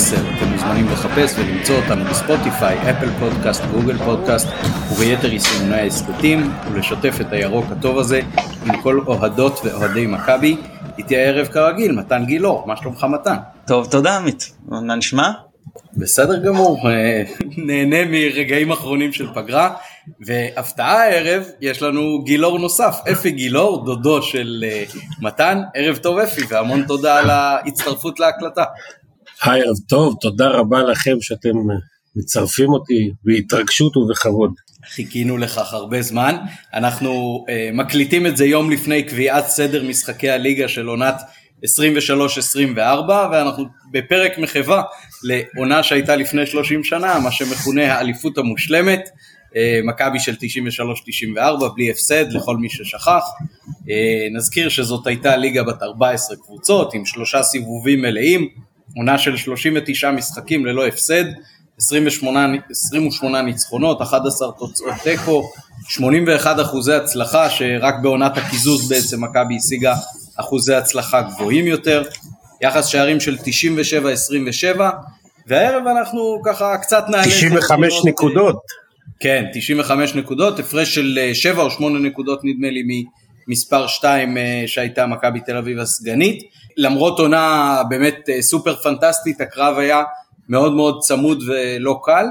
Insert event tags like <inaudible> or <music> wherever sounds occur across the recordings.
צופים בירוק, פרק 410, אתם מוזמנים לחפש ולמצוא אותנו בספוטיפיי, אפל פודקאסט, גוגל פודקאסט וביתר יישומוני ההסכתים, ולשתף את הירוק הטוב הזה עם כל אוהדות ואוהדי מכבי. איתי הערב כרגיל, מתן גילאור, מה שלומך מתן? טוב, תודה עמית, מה נשמע? בסדר גמור, אה, נהנה מרגעים אחרונים של פגרה, והפתעה הערב, יש לנו גילאור נוסף, אפי גילאור, דודו של אה, מתן, ערב טוב אפי, והמון תודה על ההצטרפות להקלטה. היי, ערב טוב, תודה רבה לכם שאתם אה, מצרפים אותי בהתרגשות ובכבוד. חיכינו לכך הרבה זמן, אנחנו uh, מקליטים את זה יום לפני קביעת סדר משחקי הליגה של עונת 23-24 ואנחנו בפרק מחווה לעונה שהייתה לפני 30 שנה, מה שמכונה האליפות המושלמת, אה, מכבי של 93-94 בלי הפסד לכל מי ששכח. אה, נזכיר שזאת הייתה ליגה בת 14 קבוצות עם שלושה סיבובים מלאים, עונה של 39 משחקים ללא הפסד, 28, 28 ניצחונות, 11 תוצאות תיקו, 81 אחוזי הצלחה שרק בעונת הקיזוז בעצם מכבי השיגה אחוזי הצלחה גבוהים יותר, יחס שערים של 97-27 והערב אנחנו ככה קצת נעלה 95 נקודות. כן 95 נקודות הפרש של 7 או 8 נקודות נדמה לי ממספר 2 אה, שהייתה מכבי תל אביב הסגנית למרות עונה באמת אה, סופר פנטסטית הקרב היה מאוד מאוד צמוד ולא קל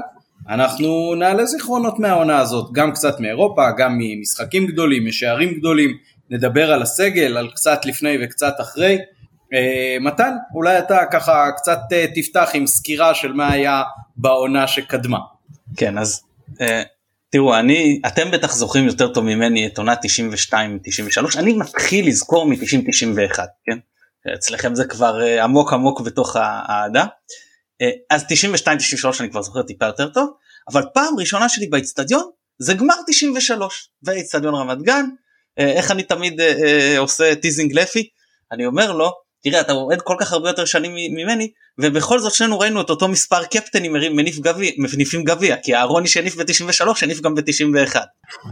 אנחנו נעלה זיכרונות מהעונה הזאת גם קצת מאירופה גם ממשחקים גדולים משערים גדולים נדבר על הסגל, על קצת לפני וקצת אחרי. אה, מתן, אולי אתה ככה קצת אה, תפתח עם סקירה של מה היה בעונה שקדמה. כן, אז אה, תראו, אני, אתם בטח זוכרים יותר טוב ממני את עונה 92-93, אני מתחיל לזכור מ-90-91, כן? אצלכם זה כבר עמוק עמוק בתוך האהדה. אז 92-93 אני כבר זוכר טיפה יותר טוב, אבל פעם ראשונה שלי באיצטדיון זה גמר 93, ואיצטדיון רמת גן, אה, איך אני תמיד אה, אה, עושה teasing לאפי? אני אומר לו תראה אתה אוהד כל כך הרבה יותר שנים ממני ובכל זאת שנינו ראינו את אותו מספר קפטנים מניף גביע מניפים גביע כי אהרוני שהניף ב-93 הניף גם ב-91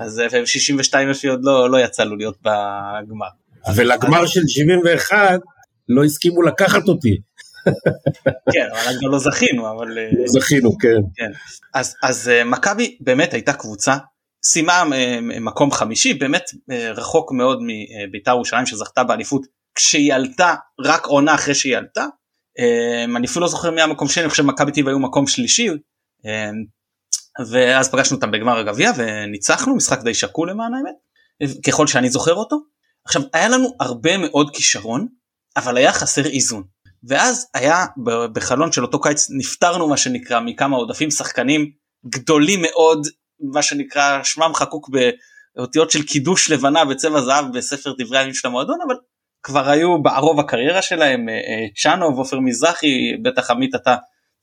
אז 62 אפי עוד לא, לא יצא לו להיות בגמר. ולגמר של 71 לא הסכימו לקחת אותי. כן אבל גם לא זכינו אבל זכינו כן. כן. אז אז מכבי באמת הייתה קבוצה סיימה אה, מקום חמישי באמת אה, רחוק מאוד מביתר ירושלים שזכתה באליפות כשהיא עלתה רק עונה אחרי שהיא עלתה. אה, אני אפילו לא זוכר מי המקום שני אני חושב מכבי טבע היו מקום שלישי ואז פגשנו אותם בגמר הגביע וניצחנו משחק די שקול למען האמת ככל שאני זוכר אותו. עכשיו היה לנו הרבה מאוד כישרון אבל היה חסר איזון ואז היה בחלון של אותו קיץ נפטרנו מה שנקרא מכמה עודפים שחקנים גדולים מאוד מה שנקרא שמם חקוק באותיות של קידוש לבנה בצבע זהב בספר דברי הימים של המועדון אבל כבר היו בערוב הקריירה שלהם אה, אה, צ'אנוב עופר מזרחי בטח עמית אתה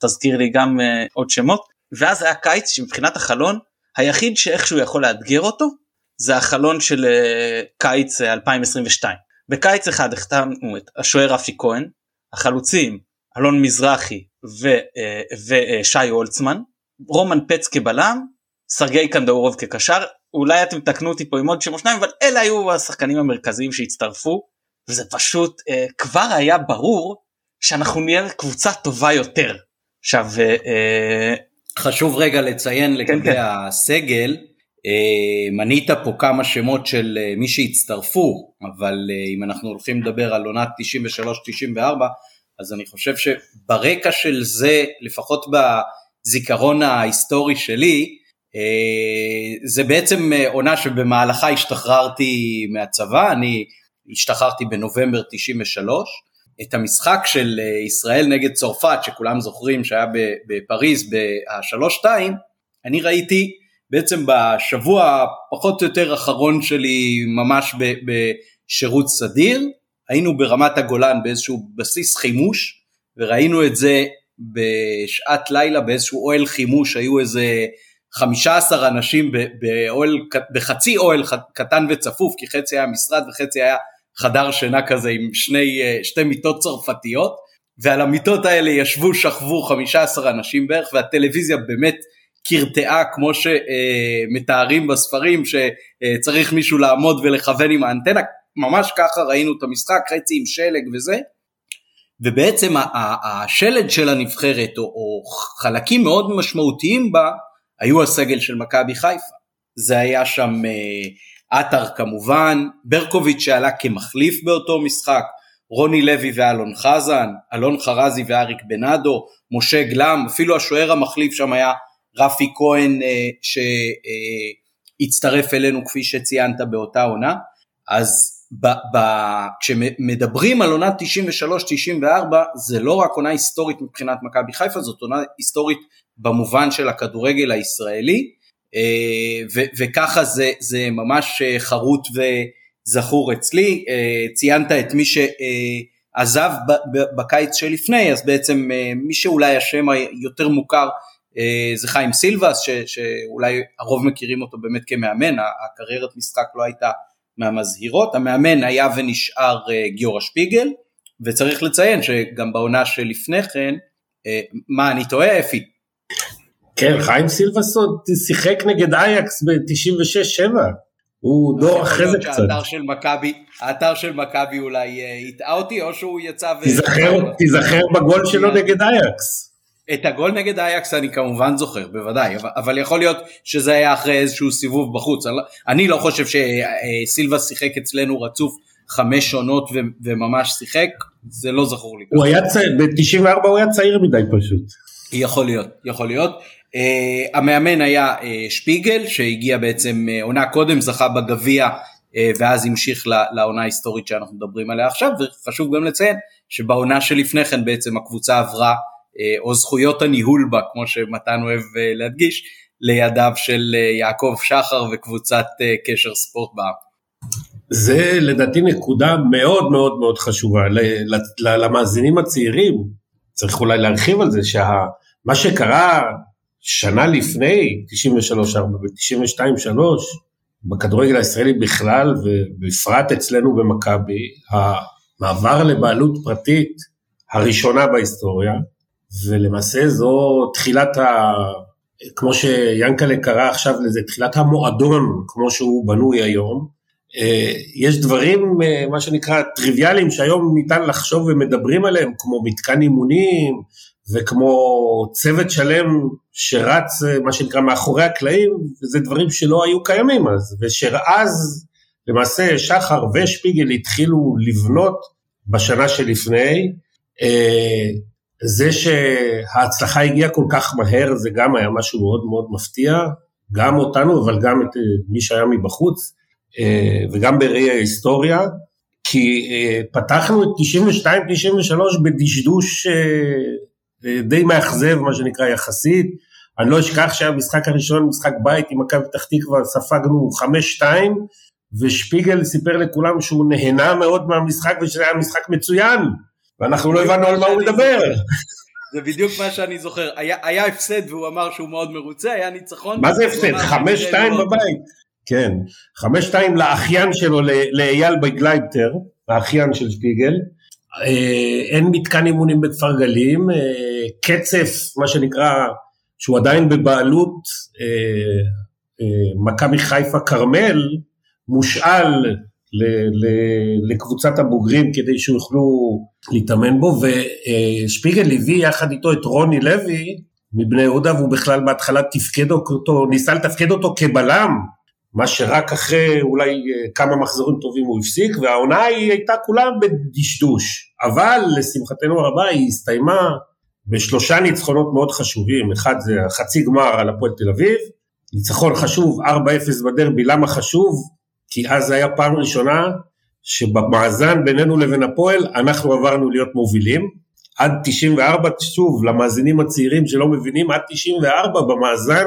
תזכיר לי גם אה, עוד שמות. ואז היה קיץ שמבחינת החלון היחיד שאיכשהו יכול לאתגר אותו זה החלון של קיץ 2022 בקיץ אחד החתמנו את השוער רפי כהן החלוצים אלון מזרחי ו, ושי הולצמן רומן פץ כבלם סרגי קנדאורוב כקשר. אולי אתם תקנו אותי פה עם עוד שם שניים אבל אלה היו השחקנים המרכזיים שהצטרפו וזה פשוט אה, כבר היה ברור שאנחנו נהיה קבוצה טובה יותר. עכשיו אה, אה חשוב רגע לציין כן, לגבי כן. הסגל אה, מנית פה כמה שמות של אה, מי שהצטרפו אבל אה, אם אנחנו הולכים לדבר על עונת 93-94 אז אני חושב שברקע של זה לפחות בזיכרון ההיסטורי שלי אה, זה בעצם אה, עונה שבמהלכה השתחררתי מהצבא, אני השתחררתי בנובמבר 93. את המשחק של אה, ישראל נגד צרפת, שכולם זוכרים שהיה בפריז ב-3-2, אני ראיתי בעצם בשבוע פחות או יותר אחרון שלי ממש בשירות סדיר, היינו ברמת הגולן באיזשהו בסיס חימוש, וראינו את זה בשעת לילה באיזשהו אוהל חימוש, היו איזה 15 אנשים באוהל, בחצי אוהל קטן וצפוף, כי חצי היה משרד וחצי היה חדר שינה כזה עם שני, אה, שתי מיטות צרפתיות, ועל המיטות האלה ישבו, שכבו 15 אנשים בערך, והטלוויזיה באמת קרטעה כמו שמתארים בספרים, שצריך מישהו לעמוד ולכוון עם האנטנה, ממש ככה ראינו את המשחק, חצי עם שלג וזה. ובעצם השלד של הנבחרת או, או חלקים מאוד משמעותיים בה היו הסגל של מכבי חיפה. זה היה שם אה, עטר כמובן, ברקוביץ' שעלה כמחליף באותו משחק, רוני לוי ואלון חזן, אלון חרזי ואריק בנאדו, משה גלם, אפילו השוער המחליף שם היה רפי כהן אה, שהצטרף אלינו כפי שציינת באותה עונה, אז ב, ב, כשמדברים על עונת 93-94 זה לא רק עונה היסטורית מבחינת מכבי חיפה, זאת עונה היסטורית במובן של הכדורגל הישראלי, אה, ו, וככה זה, זה ממש אה, חרוט וזכור אצלי, אה, ציינת את מי שעזב בקיץ שלפני, אז בעצם מי שאולי השם היותר מוכר זה חיים סילבס, ש, שאולי הרוב מכירים אותו באמת כמאמן, הקריירת משחק לא הייתה מהמזהירות, המאמן היה ונשאר גיורא שפיגל, וצריך לציין שגם בעונה שלפני כן, מה אני טועה אפי? כן, חיים סילבס עוד שיחק נגד אייקס ב-96-7. הוא דור אחרי זה קצת. האתר של מכבי, האתר של מכבי אולי אה, הטעה אותי, או שהוא יצא ו... תיזכר בגול שלו נגד אייקס. את הגול נגד אייקס אני כמובן זוכר, בוודאי, אבל יכול להיות שזה היה אחרי איזשהו סיבוב בחוץ. אני לא חושב שסילבס שיחק אצלנו רצוף חמש עונות וממש שיחק, זה לא זכור לי. הוא היה צעיר, ב-94 הוא היה צעיר מדי פשוט. יכול להיות, יכול להיות. Uh, המאמן היה uh, שפיגל שהגיע בעצם uh, עונה קודם זכה בגביע uh, ואז המשיך לעונה ההיסטורית שאנחנו מדברים עליה עכשיו וחשוב גם לציין שבעונה שלפני כן בעצם הקבוצה עברה uh, או זכויות הניהול בה כמו שמתן אוהב uh, להדגיש לידיו של uh, יעקב שחר וקבוצת uh, קשר ספורט בעם. זה לדעתי נקודה מאוד מאוד מאוד חשובה למאזינים הצעירים צריך אולי להרחיב על זה שמה שקרה שנה לפני 93-4 ו-92-3 בכדורגל הישראלי בכלל ובפרט אצלנו במכבי, המעבר לבעלות פרטית הראשונה בהיסטוריה ולמעשה זו תחילת ה... כמו שיאנקלה קרא עכשיו לזה, תחילת המועדון כמו שהוא בנוי היום. אה, יש דברים, אה, מה שנקרא, טריוויאליים שהיום ניתן לחשוב ומדברים עליהם, כמו מתקן אימונים, וכמו צוות שלם שרץ מה שנקרא מאחורי הקלעים, זה דברים שלא היו קיימים אז, ושאז למעשה שחר ושפיגל התחילו לבנות בשנה שלפני, אה, זה שההצלחה הגיעה כל כך מהר זה גם היה משהו מאוד מאוד מפתיע, גם אותנו אבל גם את מי שהיה מבחוץ, אה, וגם בראי ההיסטוריה, כי אה, פתחנו את 92-93 בדשדוש די מאכזב, מה שנקרא, יחסית. אני לא אשכח שהמשחק הראשון, משחק בית עם מכבי פתח תקווה, ספגנו 5-2, ושפיגל סיפר לכולם שהוא נהנה מאוד מהמשחק ושזה היה משחק מצוין, ואנחנו לא הבנו על מה הוא מדבר. זה בדיוק מה שאני זוכר, היה, היה הפסד והוא אמר שהוא מאוד מרוצה, היה ניצחון. מה זה הפסד? 5-2 בבית. כן, 5-2 לאחיין שלו, לאייל בגלייבטר, האחיין של שפיגל. אה, אין מתקן אימונים בכפר גלים, אה, קצף, מה שנקרא, שהוא עדיין בבעלות אה, מכבי חיפה כרמל, מושאל לקבוצת הבוגרים כדי שיוכלו להתאמן בו, ושפיגל הביא יחד איתו את רוני לוי מבני יהודה, והוא בכלל בהתחלה תפקד אותו, ניסה לתפקד אותו כבלם, מה שרק אחרי אולי כמה מחזורים טובים הוא הפסיק, והעונה היא הייתה כולה בדשדוש. אבל לשמחתנו הרבה היא הסתיימה בשלושה ניצחונות מאוד חשובים, אחד זה החצי גמר על הפועל תל אביב, ניצחון חשוב 4-0 בדרבי, למה חשוב? כי אז היה פעם ראשונה שבמאזן בינינו לבין הפועל אנחנו עברנו להיות מובילים, עד 94, שוב, למאזינים הצעירים שלא מבינים, עד 94 במאזן,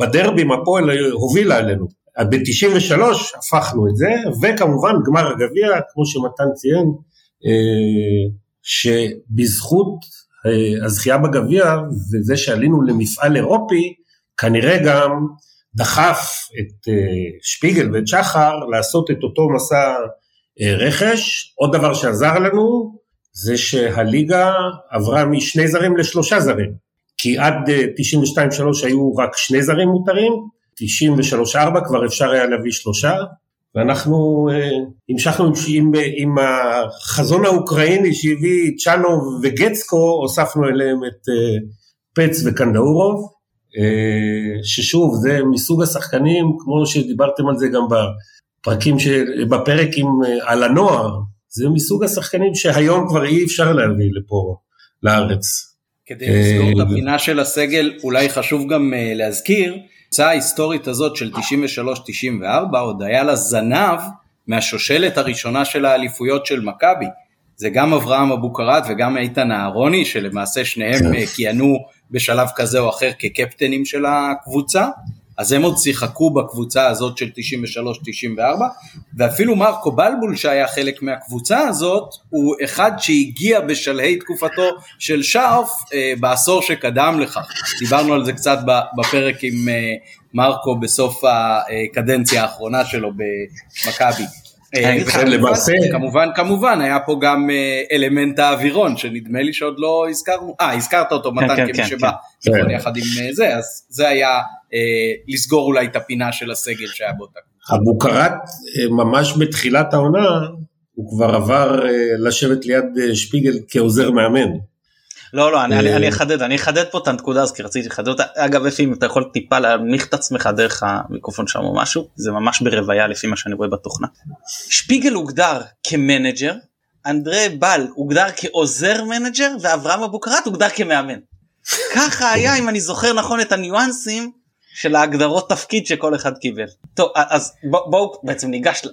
בדרבים הפועל הובילה עלינו. ב-93 הפכנו את זה, וכמובן גמר הגביע, כמו שמתן ציין, שבזכות אה, הזכייה בגביע וזה שעלינו למפעל אירופי, כנראה גם דחף את אה, שפיגל ואת שחר לעשות את אותו מסע רכש. עוד דבר שעזר לנו זה שהליגה עברה משני זרים לשלושה זרים, כי עד 92-3 היו רק שני זרים מותרים, 93-4 כבר אפשר היה להביא שלושה, ואנחנו אה, המשכנו עם, עם, עם החזון האוקראיני שהביא צ'אנוב וגצקו, הוספנו אליהם את אה, פץ וקנדאורוב, אה, ששוב זה מסוג השחקנים, כמו שדיברתם על זה גם בפרקים, של, בפרק עם, על הנוער, זה מסוג השחקנים שהיום כבר אי אפשר להביא לפה, לארץ. כדי לסגור את הפינה של הסגל, אולי חשוב גם להזכיר הקבוצה ההיסטורית הזאת של 93-94 עוד היה לה זנב מהשושלת הראשונה של האליפויות של מכבי. זה גם אברהם אבוקרט וגם איתן אהרוני שלמעשה שניהם כן. אה, כיהנו בשלב כזה או אחר כקפטנים של הקבוצה. אז הם עוד שיחקו בקבוצה הזאת של 93-94 ואפילו מרקו בלבול שהיה חלק מהקבוצה הזאת הוא אחד שהגיע בשלהי תקופתו של שרף אה, בעשור שקדם לכך. דיברנו על זה קצת בפרק עם אה, מרקו בסוף הקדנציה האחרונה שלו במכבי. אה, למעשה כמובן כמובן היה פה גם אה, אלמנט האווירון שנדמה לי שעוד לא הזכרנו. אה הזכרת אותו מתן כן, כמי כן, שבא כן. נכון, יחד עם אה, זה. אז זה היה לסגור אולי את הפינה של הסגל שהיה באותה. אבוקרט ממש בתחילת העונה הוא כבר עבר לשבת ליד שפיגל כעוזר מאמן. לא לא אני, אני אחדד אני אחדד פה את הנקודה הזאת כי רציתי לחדד אותה אגב אפי אם אתה יכול טיפה להנמיך את עצמך דרך המיקרופון שם או משהו זה ממש ברוויה לפי מה שאני רואה בתוכנה. שפיגל הוגדר כמנג'ר אנדרי בל הוגדר כעוזר מנג'ר ואברהם אבוקרט הוגדר כמאמן. ככה היה אם אני זוכר נכון את הניואנסים של ההגדרות תפקיד שכל אחד קיבל. טוב אז בואו בוא, בעצם ניגש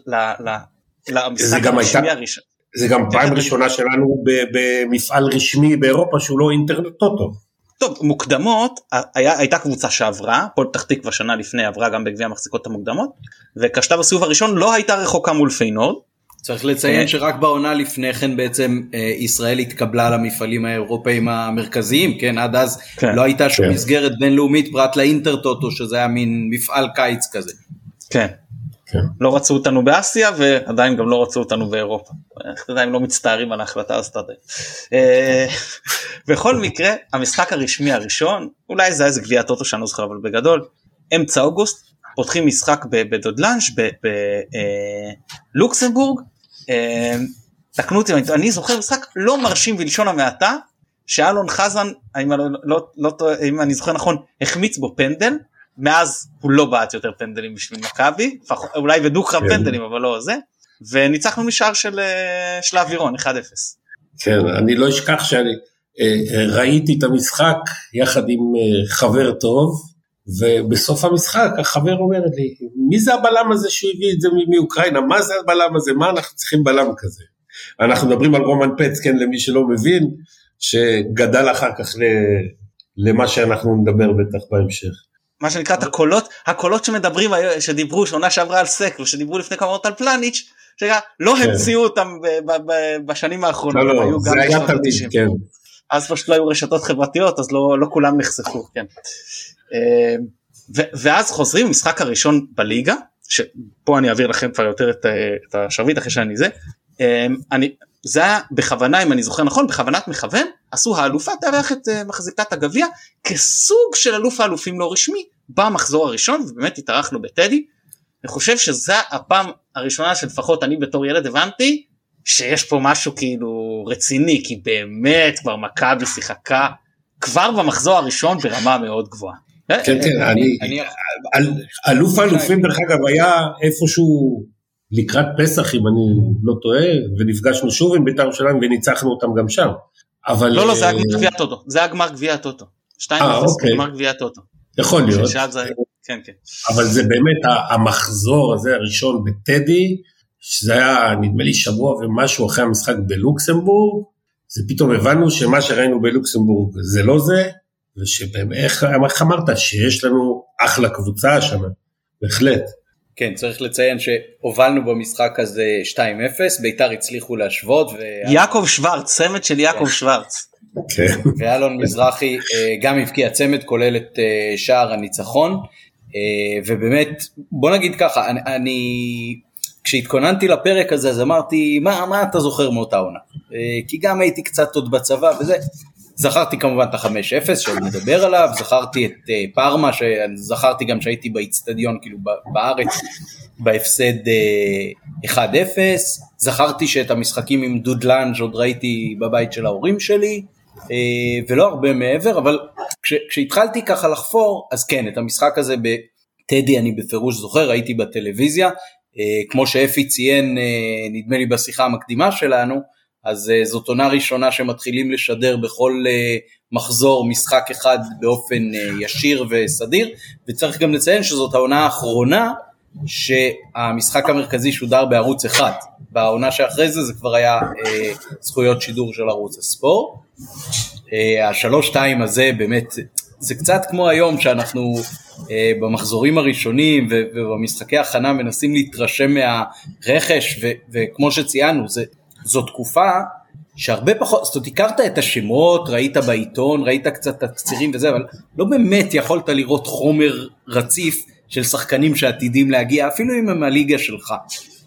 למשחק הרשמי הראשון. זה גם פעם ראשונה שלנו במפעל רשמי באירופה שהוא לא אינטרנט טוטו. טוב מוקדמות היה, הייתה קבוצה שעברה פועל פתח תקווה שנה לפני עברה גם בגביע המחזיקות המוקדמות וכשלב הסיבוב הראשון לא הייתה רחוקה מול פיינורד. צריך לציין אה, שרק בעונה לפני כן בעצם אה, ישראל התקבלה למפעלים האירופאים המרכזיים כן עד אז כן, לא הייתה שום כן. מסגרת בינלאומית פרט לאינטרטוטו שזה היה מין מפעל קיץ כזה. כן כן. לא רצו אותנו באסיה ועדיין גם לא רצו אותנו באירופה. איך אתה יודע אם לא מצטערים על ההחלטה הזאת עדיין. אה, בכל מקרה המשחק הרשמי הראשון אולי זה היה איזה גביע טוטו שאני לא זוכר אבל בגדול אמצע אוגוסט פותחים משחק בדודלנש בלוקסמבורג. אה, אה, תקנו אותי אני זוכר משחק לא מרשים בלשון המעטה שאלון חזן אם, לא, לא, לא, אם אני זוכר נכון החמיץ בו פנדל מאז הוא לא בעט יותר פנדלים בשביל מכבי, אולי בדו-קרב כן. פנדלים אבל לא זה, וניצחנו משער של, אה, של האווירון 1-0. כן, אני לא אשכח שאני אה, אה, ראיתי את המשחק יחד עם חבר טוב, ובסוף המשחק החבר אומר לי, מי זה הבלם הזה שהוא הביא את זה מאוקראינה, מה זה הבלם הזה, מה אנחנו צריכים בלם כזה? אנחנו מדברים על רומן פץ, כן, למי שלא מבין, שגדל אחר כך למה שאנחנו נדבר בטח בהמשך. מה שנקרא את הקולות הקולות שמדברים שדיברו שנה שעברה על סק ושדיברו לפני כמה מאות על פלניץ' לא כן. המציאו אותם בשנים האחרונות. לא, לא, זה היה תמיד, כן. אז פשוט לא היו רשתות חברתיות אז לא, לא כולם נחשפו, כן. אה, ואז חוזרים משחק הראשון בליגה, שפה אני אעביר לכם כבר יותר את, את השרביט אחרי שאני זה. אה, אני, זה היה בכוונה אם אני זוכר נכון בכוונת מכוון עשו האלופה תארח את uh, מחזיקת הגביע כסוג של אלוף האלופים לא רשמי במחזור הראשון ובאמת התארחנו בטדי. אני חושב שזה הפעם הראשונה שלפחות אני בתור ילד הבנתי שיש פה משהו כאילו רציני כי באמת כבר מכבי שיחקה כבר במחזור הראשון ברמה מאוד גבוהה. כן כן אני אלוף האלופים דרך אגב היה איפשהו לקראת פסח אם אני לא טועה ונפגשנו שוב עם בית"ר ירושלים וניצחנו אותם גם שם. אבל לא לא זה היה גמר גביע הטוטו זה היה גמר גביע הטוטו. 2-0 אה, אוקיי. גמר גביע הטוטו. יכול להיות. כן, כן. אבל זה באמת המחזור הזה הראשון בטדי שזה היה נדמה לי שבוע ומשהו אחרי המשחק בלוקסמבורג זה פתאום הבנו שמה שראינו בלוקסמבורג זה לא זה ושבאמת איך אמרת שיש לנו אחלה קבוצה השנה בהחלט. כן, צריך לציין שהובלנו במשחק הזה 2-0, ביתר הצליחו להשוות. ו... יעקב שוורץ, צמד של יעקב כן. שוורץ. כן. ואלון מזרחי אה, גם הבקיע צמד כולל את אה, שער הניצחון. אה, ובאמת, בוא נגיד ככה, אני, אני כשהתכוננתי לפרק הזה אז אמרתי, מה, מה אתה זוכר מאותה עונה? כי גם הייתי קצת עוד בצבא וזה. זכרתי כמובן את ה-5-0 שאני מדבר עליו, זכרתי את uh, פארמה, זכרתי גם שהייתי באיצטדיון כאילו בארץ בהפסד uh, 1-0, זכרתי שאת המשחקים עם דודלנג' עוד ראיתי בבית של ההורים שלי, uh, ולא הרבה מעבר, אבל כש, כשהתחלתי ככה לחפור, אז כן, את המשחק הזה בטדי אני בפירוש זוכר, הייתי בטלוויזיה, כמו שאפי ציין, נדמה לי בשיחה המקדימה שלנו, אז uh, זאת עונה ראשונה שמתחילים לשדר בכל uh, מחזור משחק אחד באופן uh, ישיר וסדיר, וצריך גם לציין שזאת העונה האחרונה שהמשחק המרכזי שודר בערוץ אחד, בעונה שאחרי זה זה כבר היה uh, זכויות שידור של ערוץ הספורט. Uh, השלוש-שתיים הזה באמת, זה קצת כמו היום שאנחנו uh, במחזורים הראשונים ובמשחקי הכנה מנסים להתרשם מהרכש, וכמו שציינו, זה זו תקופה שהרבה פחות, זאת אומרת הכרת את השמות, ראית בעיתון, ראית קצת תקצירים וזה, אבל לא באמת יכולת לראות חומר רציף של שחקנים שעתידים להגיע, אפילו אם הם הליגה שלך.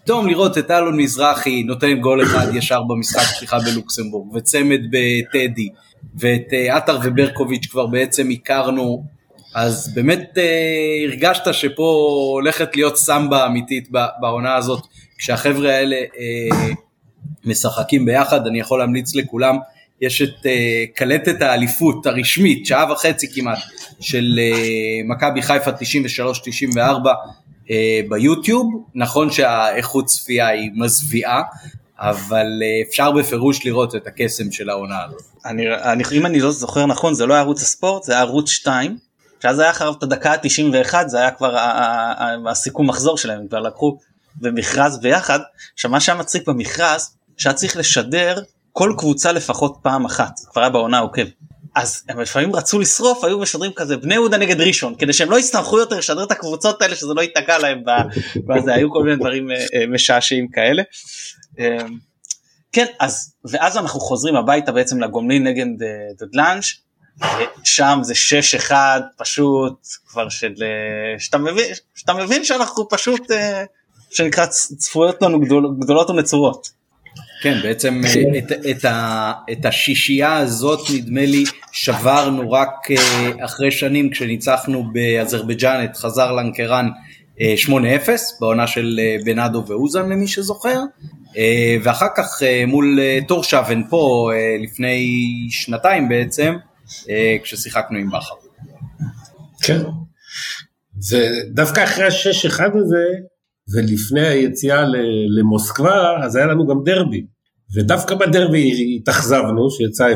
פתאום לראות את אלון מזרחי נותן גול אחד ישר במשחק פתיחה בלוקסמבורג, וצמד בטדי, ואת אה, עטר וברקוביץ' כבר בעצם הכרנו, אז באמת אה, הרגשת שפה הולכת להיות סמבה אמיתית בעונה הזאת, כשהחבר'ה האלה אה, משחקים ביחד, אני יכול להמליץ לכולם, יש את uh, קלטת האליפות הרשמית, שעה וחצי כמעט, של uh, מכבי חיפה 93-94 uh, אה, ביוטיוב, נכון שהאיכות צפייה היא מזוויעה, אבל uh, אפשר בפירוש לראות את הקסם של העונה הזאת. אני, אני, אם אני לא זוכר נכון, זה לא היה ערוץ הספורט, זה היה ערוץ 2, שאז היה אחריו את הדקה ה-91, זה היה כבר הסיכום מחזור שלהם, כבר לקחו במכרז ביחד. עכשיו מה שהיה מצחיק במכרז, שהיה צריך לשדר כל קבוצה לפחות פעם אחת, כבר היה בעונה עוקב. אז הם לפעמים רצו לשרוף, היו משדרים כזה בני יהודה נגד ראשון, כדי שהם לא יצטרכו יותר לשדר את הקבוצות האלה, שזה לא ייתקע להם, בזה היו כל מיני דברים אה, אה, משעשעים כאלה. אה, כן, אז, ואז אנחנו חוזרים הביתה בעצם לגומלין נגד דדלנש, שם זה 6-1 פשוט כבר של, שאתה מבין, שאתה מבין שאנחנו פשוט, שנקרא צפויות לנו גדול, גדולות ונצורות. כן, בעצם אה, את, את, ה, את השישייה הזאת נדמה לי שברנו רק אה, אחרי שנים כשניצחנו באזרבייג'אן את חזר לנקרן 8-0 בעונה של בנאדו ואוזן למי שזוכר ואחר כך מול טורשבן פה לפני שנתיים בעצם כששיחקנו עם בכר. כן, ודווקא אחרי השש אחד הזה ולפני היציאה למוסקבה, אז היה לנו גם דרבי. ודווקא בדרבי התאכזבנו, שיצא 0-0.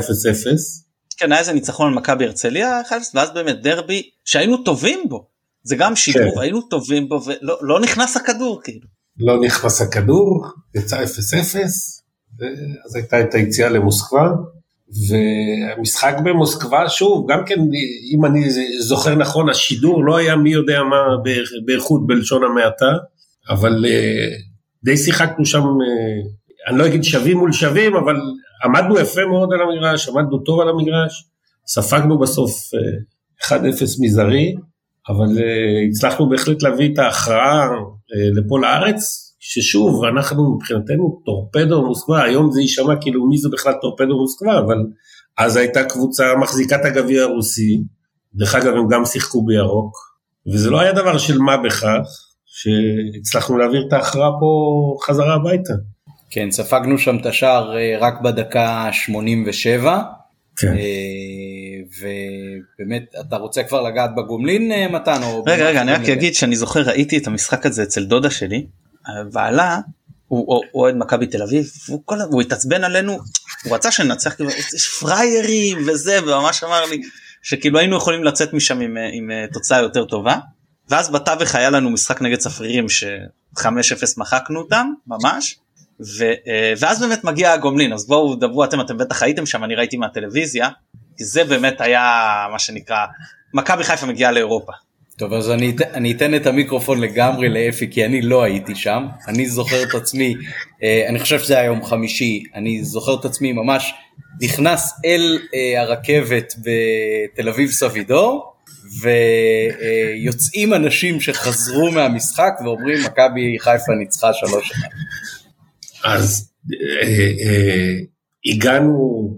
כן, היה איזה ניצחון על מכבי הרצליה, ואז באמת דרבי שהיינו טובים בו. זה גם שידור, כן. היינו טובים בו ולא לא נכנס הכדור כאילו. לא נכנס הכדור, יצא 0-0, אז הייתה את היציאה למוסקבה. והמשחק במוסקבה, שוב, גם כן, אם אני זוכר נכון, השידור לא היה מי יודע מה באיכות בלשון המעטה. אבל אה, די שיחקנו שם, אה, אני לא אגיד שווים מול שווים, אבל עמדנו יפה מאוד על המגרש, עמדנו טוב על המגרש, ספגנו בסוף 1-0 אה, מזערי, אבל הצלחנו בהחלט להביא את ההכרעה לפה לארץ, ששוב, אנחנו מבחינתנו טורפדו מוסקבה, היום זה יישמע כאילו מי זה בכלל טורפדו מוסקבה, אבל אז הייתה קבוצה מחזיקת הגביע הרוסי, דרך אגב הם גם שיחקו בירוק, וזה לא היה דבר של מה בכך, שהצלחנו להעביר את ההכרעה פה חזרה הביתה. כן, ספגנו שם את השער אה, רק בדקה 87. כן. אה, ובאמת, אתה רוצה כבר לגעת בגומלין אה, מתן? רגע, רגע, אני רק אגיד שאני זוכר, ראיתי את המשחק הזה אצל דודה שלי, בעלה, הוא אוהד מכבי תל אביב, והוא, כל, הוא התעצבן עלינו, הוא רצה שננצח, כאילו, יש פריירים וזה, וממש אמר לי שכאילו היינו יכולים לצאת משם עם, עם תוצאה יותר טובה. ואז בתווך היה לנו משחק נגד צפרירים ש-5-0 מחקנו אותם ממש. ו, אה, ואז באמת מגיע הגומלין אז בואו דברו אתם אתם בטח הייתם שם אני ראיתי מהטלוויזיה כי זה באמת היה מה שנקרא מכבי חיפה מגיעה לאירופה. טוב אז אני, אני אתן את המיקרופון לגמרי לאפי כי אני לא הייתי שם אני זוכר את עצמי אה, אני חושב שזה היה יום חמישי אני זוכר את עצמי ממש נכנס אל אה, הרכבת בתל אביב סבידור ויוצאים אנשים שחזרו מהמשחק ואומרים מכבי חיפה ניצחה שלוש שנה. אז אה, אה, הגענו,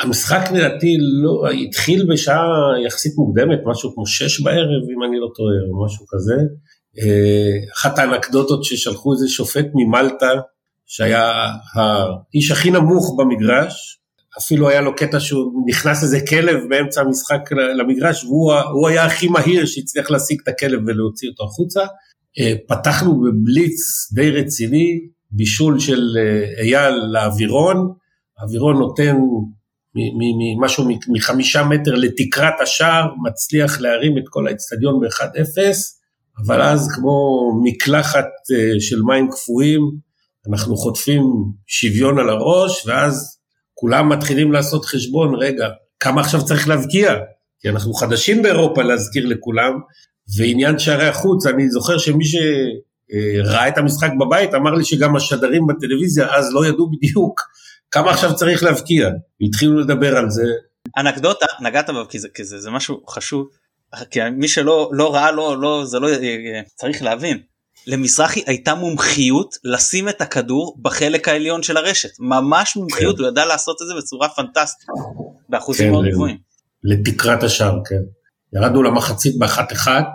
המשחק לדעתי לא, התחיל בשעה יחסית מוקדמת, משהו כמו שש בערב, אם אני לא טועה, או משהו כזה. אה, אחת האנקדוטות ששלחו איזה שופט ממלטה, שהיה האיש הכי נמוך במגרש, אפילו היה לו קטע שהוא נכנס איזה כלב באמצע המשחק למגרש, והוא היה הכי מהיר שהצליח להשיג את הכלב ולהוציא אותו החוצה. אה, פתחנו בבליץ די רציני, בישול של אה, אייל לאווירון, האווירון נותן משהו מחמישה מטר לתקרת השער, מצליח להרים את כל האצטדיון ב-1-0, אבל אז כמו מקלחת אה, של מים קפואים, אנחנו חוטפים שוויון על הראש, ואז כולם מתחילים לעשות חשבון, רגע, כמה עכשיו צריך להבקיע? כי אנחנו חדשים באירופה להזכיר לכולם, ועניין שערי החוץ, אני זוכר שמי שראה את המשחק בבית אמר לי שגם השדרים בטלוויזיה אז לא ידעו בדיוק כמה עכשיו צריך להבקיע, התחילו לדבר על זה. אנקדוטה, נגעת בה כי זה, כי זה, זה משהו חשוב, כי מי שלא לא ראה לא, לא, זה לא צריך להבין. למזרחי הייתה מומחיות לשים את הכדור בחלק העליון של הרשת, ממש מומחיות, כן. הוא ידע לעשות את זה בצורה פנטסטית, באחוזים כן, מאוד גבוהים. לתקרת השער, כן. ירדנו למחצית באחת אחת,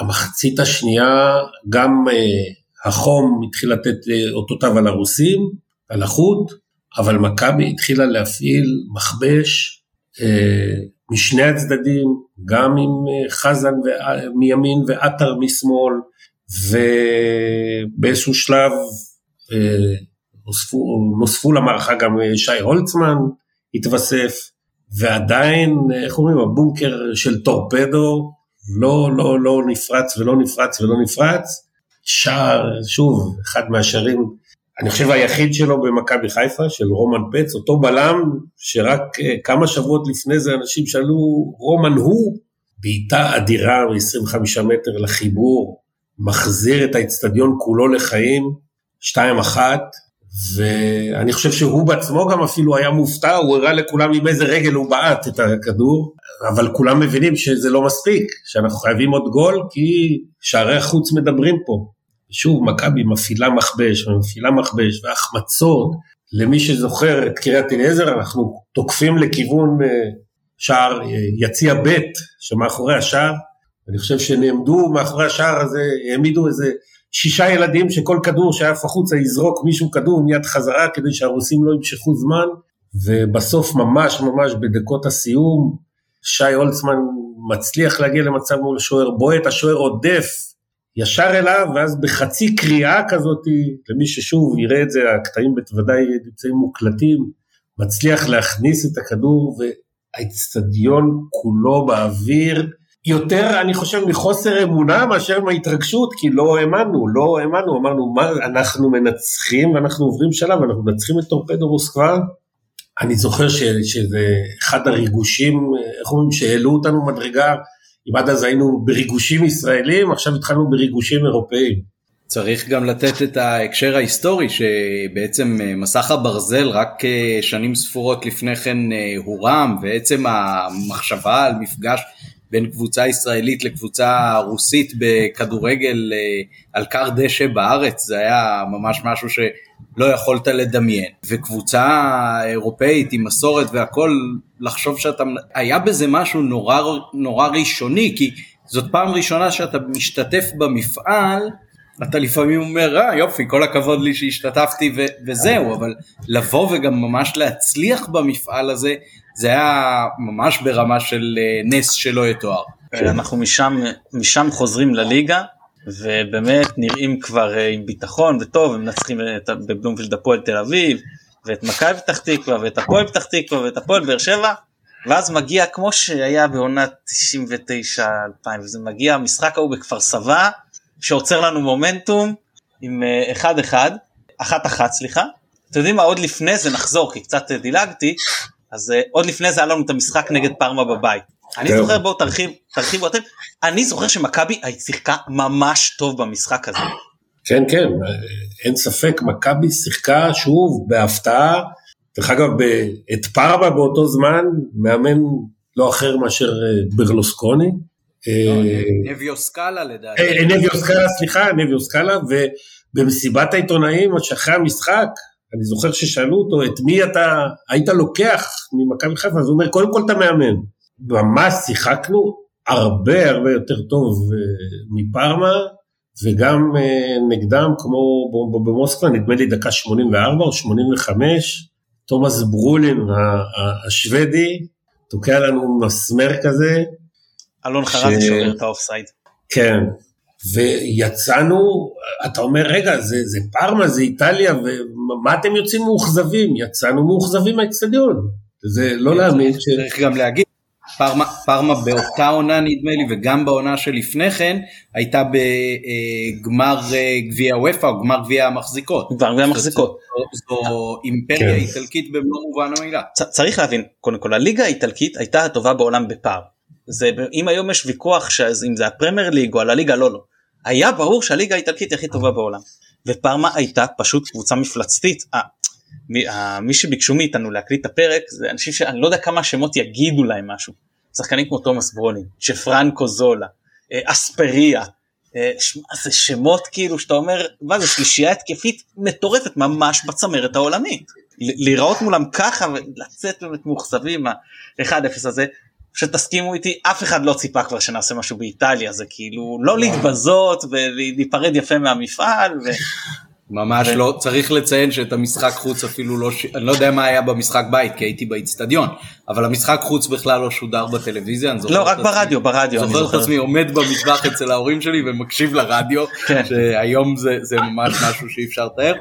והמחצית השנייה גם אה, החום התחיל לתת אה, אותותיו על הרוסים, על החוט, אבל מכבי התחילה להפעיל מכבש אה, משני הצדדים, גם עם אה, חזן ו... מימין ועטר משמאל, ובאיזשהו שלב אה, נוספו, נוספו למערכה גם אה, שי הולצמן, התווסף, ועדיין, איך אומרים, הבונקר של טורפדו לא, לא, לא נפרץ ולא נפרץ ולא נפרץ. שער, שוב, אחד מהשערים אני חושב היחיד שלו במכבי חיפה, של רומן פץ, אותו בלם שרק אה, כמה שבועות לפני זה אנשים שאלו, רומן הוא, בעיטה אדירה מ-25 מטר לחיבור, מחזיר את האצטדיון כולו לחיים, 2-1, ואני חושב שהוא בעצמו גם אפילו היה מופתע, הוא הראה לכולם עם איזה רגל הוא בעט את הכדור, אבל כולם מבינים שזה לא מספיק, שאנחנו חייבים עוד גול, כי שערי החוץ מדברים פה. שוב, מכבי מפעילה מכבש ומפעילה מכבש והחמצות. למי שזוכר את קריית אליעזר, אנחנו תוקפים לכיוון אה, שער אה, יציע ב' שמאחורי השער. אני חושב שנעמדו מאחורי השער הזה, העמידו איזה שישה ילדים שכל כדור שהיה החוצה יזרוק מישהו כדור מיד חזרה כדי שהרוסים לא ימשכו זמן. ובסוף ממש ממש בדקות הסיום, שי הולצמן מצליח להגיע למצב מול שוער בועט, השוער עודף ישר אליו, ואז בחצי קריאה כזאת, למי ששוב יראה את זה, הקטעים בוודאי נמצאים מוקלטים, מצליח להכניס את הכדור והאצטדיון כולו באוויר. יותר, אני חושב, מחוסר אמונה מאשר מההתרגשות, כי לא האמנו, לא האמנו, אמרנו, מה, אנחנו מנצחים ואנחנו עוברים שלב, אנחנו מנצחים את טורפדו מוסקבה. אני זוכר ש, שזה אחד הריגושים, איך אומרים, שהעלו אותנו מדרגה אם עד אז היינו בריגושים ישראלים, עכשיו התחלנו בריגושים אירופאיים. צריך גם לתת את ההקשר ההיסטורי שבעצם אה, מסך הברזל רק אה, שנים ספורות לפני כן אה, הורם ועצם המחשבה על מפגש בין קבוצה ישראלית לקבוצה רוסית בכדורגל על כר דשא בארץ זה היה ממש משהו שלא יכולת לדמיין וקבוצה אירופאית עם מסורת והכל לחשוב שאתה היה בזה משהו נורא נורא ראשוני כי זאת פעם ראשונה שאתה משתתף במפעל אתה לפעמים אומר אה יופי כל הכבוד לי שהשתתפתי ו- וזהו אבל לבוא וגם ממש להצליח במפעל הזה זה היה ממש ברמה של אה, נס שלא יתואר. אנחנו משם משם חוזרים לליגה ובאמת נראים כבר אה, עם ביטחון וטוב הם מנצחים בבלומפילד הפועל תל אביב ואת מכבי פתח תקווה ואת הפועל פתח תקווה ואת הפועל באר שבע ואז מגיע כמו שהיה בעונת 99-2000 וזה מגיע המשחק ההוא בכפר סבא שעוצר לנו מומנטום עם 1-1 אה, אחת אחת סליחה אתם יודעים מה עוד לפני זה נחזור כי קצת דילגתי אז עוד לפני זה היה לנו את המשחק נגד פארמה בבית. אני זוכר בואו תרחיב תרחיבו אתם אני זוכר שמכבי שיחקה ממש טוב במשחק הזה. כן כן אין ספק מכבי שיחקה שוב בהפתעה דרך אגב את פארמה באותו זמן מאמן לא אחר מאשר אה, ברלוסקוני. לא, נביוסקאלה לדעתי. נביוסקאלה סליחה נביוסקאלה ובמסיבת העיתונאים אחרי המשחק אני זוכר ששאלו אותו את מי אתה היית לוקח ממכבי חיפה, אז הוא אומר קודם כל אתה מאמן. ממש שיחקנו הרבה הרבה יותר טוב אה, מפארמה, וגם אה, נגדם כמו במוסקבה, נדמה לי דקה 84 או 85, תומאס ברולין השוודי, תוקע לנו מסמר כזה. אלון חרזי ש... שובר את האופסייד. כן, ויצאנו, אתה אומר, רגע, זה, זה פארמה, זה איטליה, ומה אתם יוצאים מאוכזבים? יצאנו מאוכזבים מהאצטדיון. זה לא להאמין ש... צריך גם להגיד, פארמה, פארמה באותה עונה נדמה לי, וגם בעונה שלפני כן, הייתה בגמר אה, גביע וופא או גמר גביע המחזיקות. גמר גביע המחזיקות. זו, זו אימפריה כן. איטלקית במלוא מובן המילה. צריך להבין, קודם כל, הליגה האיטלקית הייתה הטובה בעולם בפער. זה, אם היום יש ויכוח שאם זה הפרמייר ליג או על הליגה, לא, לא. היה ברור שהליגה האיטלקית היא הכי טובה בעולם. ופארמה הייתה פשוט קבוצה מפלצתית. 아, מי, מי שביקשו מאיתנו להקליט את הפרק זה אנשים שאני לא יודע כמה שמות יגידו להם משהו. שחקנים כמו תומאס ברולין, שפרנקו זולה, אה, אספריה, אה, זה שמות כאילו שאתה אומר, מה זה שלישייה התקפית מטורפת ממש בצמרת העולמית. להיראות מולם ככה ולצאת באמת מאוכזבים, ה-1-0 הזה, שתסכימו איתי, אף אחד לא ציפה כבר שנעשה משהו באיטליה, זה כאילו לא להתבזות ולהיפרד יפה מהמפעל. <laughs> ו... ממש לא, צריך לציין שאת המשחק חוץ אפילו לא, אני לא יודע מה היה במשחק בית כי הייתי באיצטדיון, אבל המשחק חוץ בכלל לא שודר בטלוויזיה, אני זוכר לא, רק ברדיו, ברדיו. זוכר את עצמי עומד במטבח אצל ההורים שלי ומקשיב לרדיו, כן. שהיום זה, זה ממש משהו שאי אפשר לתאר,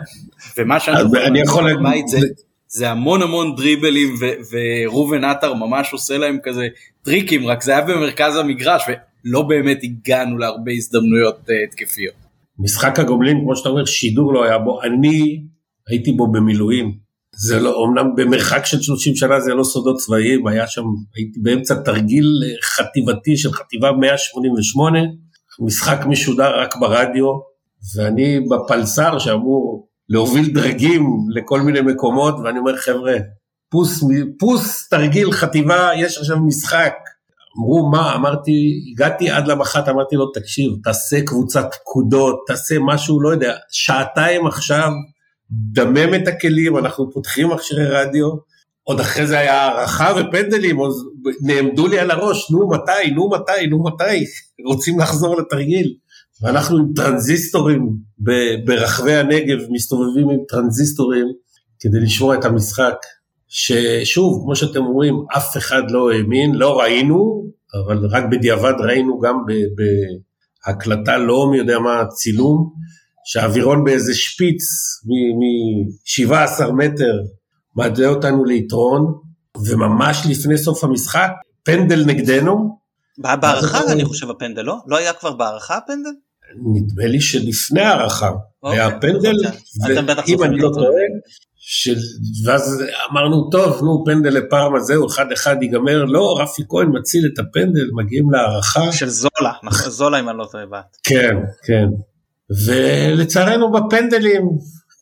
ומה שאני זוכר בבית זה, זה המון המון דריבלים וראובן עטר ממש עושה להם כזה טריקים, רק זה היה במרכז המגרש ולא באמת הגענו להרבה הזדמנויות uh, התקפיות. משחק הגומלין, כמו שאתה אומר, שידור לא היה בו, אני הייתי בו במילואים. זה לא, אמנם במרחק של 30 שנה זה לא סודות צבאיים, היה שם, הייתי באמצע תרגיל חטיבתי של חטיבה 188, משחק משודר רק ברדיו, ואני בפלסר שאמור להוביל דרגים לכל מיני מקומות, ואני אומר, חבר'ה, פוס, פוס תרגיל חטיבה, יש עכשיו משחק. אמרו מה, אמרתי, הגעתי עד למח"ט, אמרתי לו, תקשיב, תעשה קבוצת פקודות, תעשה משהו, לא יודע, שעתיים עכשיו, דמם את הכלים, אנחנו פותחים מכשירי רדיו, עוד אחרי זה היה הערכה ופנדלים, עוד נעמדו לי על הראש, נו מתי, נו מתי, נו מתי, רוצים לחזור לתרגיל. ואנחנו עם טרנזיסטורים ברחבי הנגב, מסתובבים עם טרנזיסטורים כדי לשמוע את המשחק. ששוב, כמו שאתם אומרים, אף אחד לא האמין, לא ראינו, אבל רק בדיעבד ראינו גם בהקלטה לא מי יודע מה, צילום, שהאווירון באיזה שפיץ מ-17 מטר מעלה אותנו ליתרון, וממש לפני סוף המשחק, פנדל נגדנו. בהערכה אני חושב הפנדל, לא? לא היה כבר בהערכה הפנדל? נדמה לי שלפני הערכה אוקיי, היה פנדל, ואם אני לא טועה, של... ואז אמרנו, טוב, נו, פנדל לפארמה, זהו, אחד אחד ייגמר, לא, רפי כהן מציל את הפנדל, מגיעים להערכה. של זולה, זולה אם אני לא טועה בת. כן, כן. ולצערנו בפנדלים,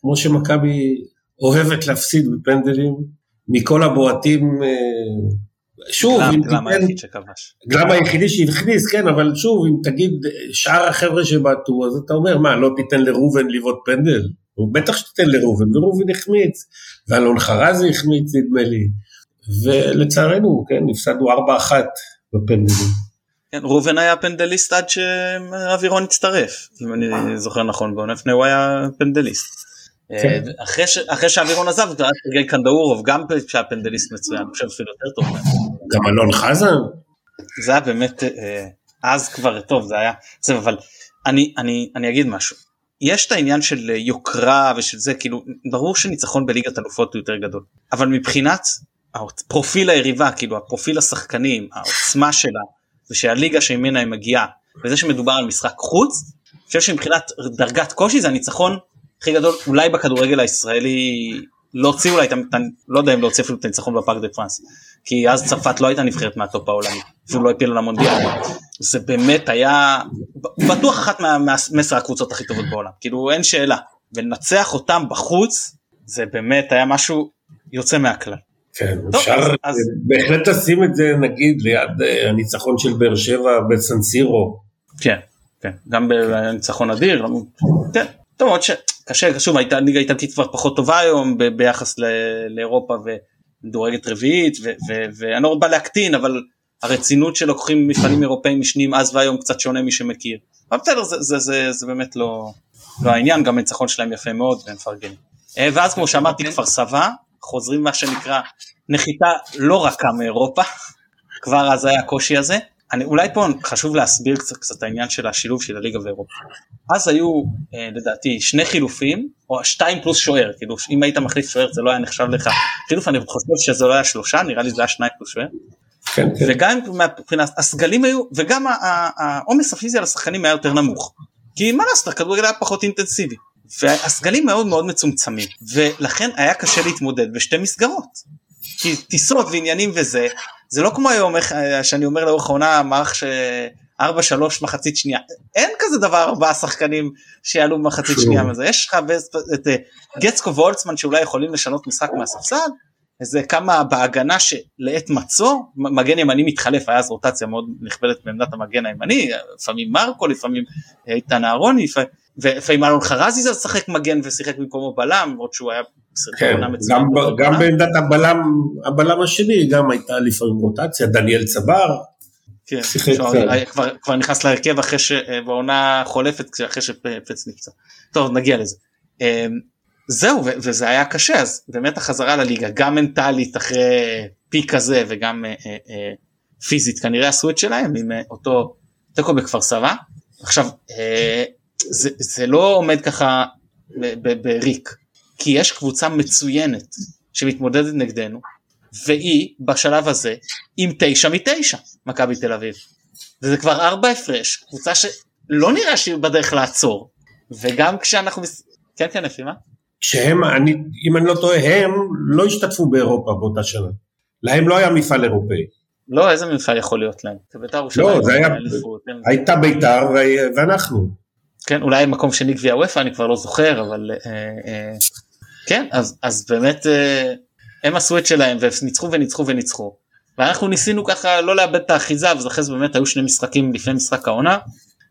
כמו שמכבי אוהבת להפסיד בפנדלים, מכל הבועטים, אה, שוב, אם תיתן... גלם היחיד שכבש. גלם היחידי שהכניס, כן, אבל שוב, אם תגיד שאר החבר'ה שבעטו, אז אתה אומר, מה, לא תיתן לראובן לבעוט פנדל? הוא בטח שתיתן לראובן, וראובן החמיץ, ואלון חרזי החמיץ נדמה לי, ולצערנו, כן, הפסדנו 4-1 בפנדלים. כן, ראובן היה פנדליסט עד שאווירון הצטרף, אם אני זוכר נכון, בעונה לפני הוא היה פנדליסט. כן. אחרי, ש... אחרי שאווירון עזב, סרגי קנדאורוב, גם שהיה פנדליסט מצוין, אני חושב אפילו יותר טוב. גם אלון חזן. זה היה באמת, אה, אז כבר טוב, זה היה, זה, אבל אני, אני, אני אגיד משהו. יש את העניין של יוקרה ושל זה כאילו ברור שניצחון בליגת אלופות הוא יותר גדול אבל מבחינת פרופיל היריבה כאילו הפרופיל השחקנים העוצמה שלה ושהליגה שממנה היא מגיעה וזה שמדובר על משחק חוץ. אני חושב שמבחינת דרגת קושי זה הניצחון הכי גדול אולי בכדורגל הישראלי להוציא אולי, לא יודע אם להוציא אפילו את הניצחון בפארק דה פרנס, כי אז צרפת לא הייתה נבחרת מהטופ העולמי, אפילו לא העפילה למונדיאל. זה באמת היה, בטוח אחת מעשר הקבוצות הכי טובות בעולם, כאילו אין שאלה, ולנצח אותם בחוץ, זה באמת היה משהו יוצא מהכלל. כן, טוב, אפשר אז, אז... בהחלט לשים את זה נגיד ליד uh, הניצחון של באר שבע בסן סירו. כן, כן, גם בניצחון אדיר, כן, טוב עוד שקשה שוב הייתה ליגה איטלקית כבר פחות טובה היום ביחס לאירופה ומדורגת רביעית ואני לא בא להקטין אבל הרצינות שלוקחים מפעלים אירופאים משנים אז והיום קצת שונה מי שמכיר. אבל בסדר זה, זה, זה, זה באמת לא, לא העניין גם הניצחון שלהם יפה מאוד והם מפרגנים. אה, ואז כמו שאמרתי כפר סבא חוזרים מה שנקרא נחיתה לא רכה מאירופה <laughs> כבר אז היה הקושי הזה. אני, אולי פה חשוב להסביר קצת, קצת העניין של השילוב של הליגה ואירופה. אז היו אה, לדעתי שני חילופים או שתיים פלוס שוער כאילו אם היית מחליף שוער זה לא היה נחשב לך חילוף אני חושב שזה לא היה שלושה נראה לי זה היה שניים פלוס שוער. כן, כן. וגם מבחינת הסגלים היו וגם העומס הפיזי על השחקנים היה יותר נמוך. כי מה לעשות הכדורגל היה פחות אינטנסיבי. והסגלים מאוד מאוד מצומצמים ולכן היה קשה להתמודד בשתי מסגרות. כי טיסות ועניינים וזה זה לא כמו היום איך אה, שאני אומר לאורך העונה מערך ש... 4-3 מחצית שנייה. אין כזה דבר ארבעה שחקנים שיעלו במחצית שנייה מזה. יש לך את אה, גצקו וולצמן שאולי יכולים לשנות משחק מהספסל איזה כמה בהגנה שלעת מצוא מגן ימני מתחלף היה אז רוטציה מאוד נכבדת בעמדת המגן הימני לפעמים מרקו לפעמים איתן אהרוני ולפעמים אלון חרזי זה לשחק מגן ושיחק במקומו בלם למרות שהוא היה כן, גם, גם בעמדת הבלם, הבלם השני גם הייתה לפעמים רוטציה, דניאל צבר. כן, כבר, נכנס להרכב אחרי שבעונה חולפת אחרי שפץ נפצע. טוב נגיע לזה. זהו וזה היה קשה אז באמת החזרה לליגה גם מנטלית אחרי פיק כזה וגם אה, אה, פיזית כנראה עשו את שלהם עם אה, אותו תיקו בכפר סבא. עכשיו אה, זה, זה לא עומד ככה בריק כי יש קבוצה מצוינת שמתמודדת נגדנו והיא בשלב הזה עם תשע מתשע מכבי תל אביב. וזה כבר ארבע הפרש קבוצה שלא נראה שהיא בדרך לעצור וגם כשאנחנו כן כן לפי מה? שהם, אני, אם אני לא טועה, הם לא השתתפו באירופה באותה שנה. להם לא היה מפעל אירופאי. לא, איזה מפעל יכול להיות להם? זה בית"ר ירושלים. לא, זה היה, הייתה בית"ר ואנחנו. כן, אולי מקום שני גביע וופא, אני כבר לא זוכר, אבל אה, אה, כן, אז, אז באמת אה, הם עשו את שלהם וניצחו וניצחו וניצחו. ואנחנו ניסינו ככה לא לאבד את האחיזה, אז אחרי זה באמת היו שני משחקים לפני משחק העונה,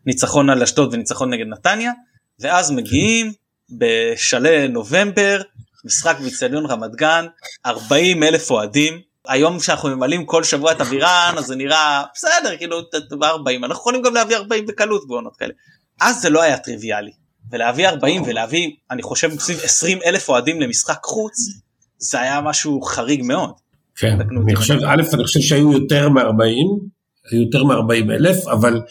ניצחון על אשדוד וניצחון נגד נתניה, ואז מגיעים בשלהי נובמבר, משחק באצטדיון רמת גן, 40 אלף אוהדים. היום שאנחנו ממלאים כל שבוע את אבירן אז זה נראה בסדר כאילו ב-40 אנחנו יכולים גם להביא 40 בקלות בעונות כאלה. אז זה לא היה טריוויאלי ולהביא 40 ולהביא אני חושב סביב 20 אלף אוהדים למשחק חוץ זה היה משהו חריג מאוד. כן, אני חושב, א', אני חושב שהיו יותר מ-40, היו יותר מ-40 אלף, אבל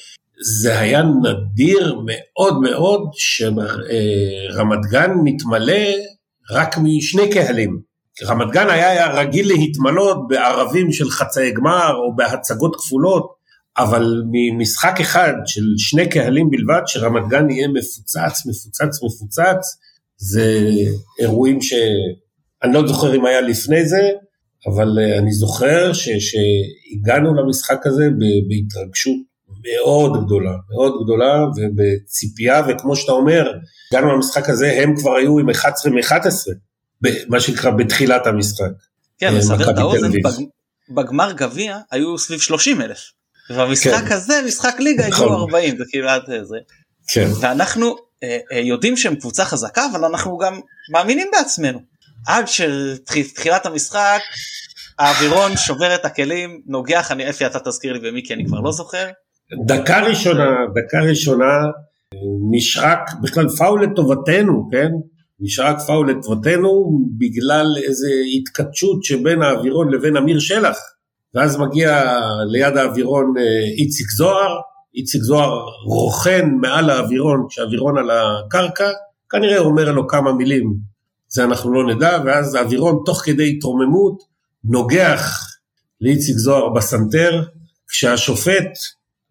זה היה נדיר מאוד מאוד שרמת גן מתמלא רק משני קהלים. רמת גן היה רגיל להתמלות בערבים של חצאי גמר או בהצגות כפולות, אבל ממשחק אחד של שני קהלים בלבד, שרמת גן יהיה מפוצץ, מפוצץ, מפוצץ, זה אירועים שאני לא זוכר אם היה לפני זה, אבל אני זוכר ש, שהגענו למשחק הזה בהתרגשות מאוד גדולה, מאוד גדולה ובציפייה, וכמו שאתה אומר, הגענו למשחק הזה, הם כבר היו עם 11 מ-11, מה שנקרא בתחילת המשחק. כן, אה, לסבר את האוזן, בגמר גביע היו סביב 30 אלף. ובמשחק כן. הזה, משחק ליגה, הגיעו 40, נכון. זה כאילו עד זה. כן. ואנחנו אה, אה, יודעים שהם קבוצה חזקה, אבל אנחנו גם מאמינים בעצמנו. עד שתחילת המשחק, האווירון שובר את הכלים, נוגח, אני, אפי אתה תזכיר לי במי כי אני כבר לא זוכר. דקה ראשונה, דקה ראשונה, נשרק בכלל פאול לטובתנו, כן? נשרק פאול לטובתנו בגלל איזה התכתשות שבין האווירון לבין אמיר שלח. ואז מגיע ליד האווירון אה, איציק זוהר, איציק זוהר רוכן מעל האווירון, כשהאווירון על הקרקע, כנראה אומר לו כמה מילים, זה אנחנו לא נדע, ואז האווירון תוך כדי התרוממות נוגח לאיציק זוהר בסנטר, כשהשופט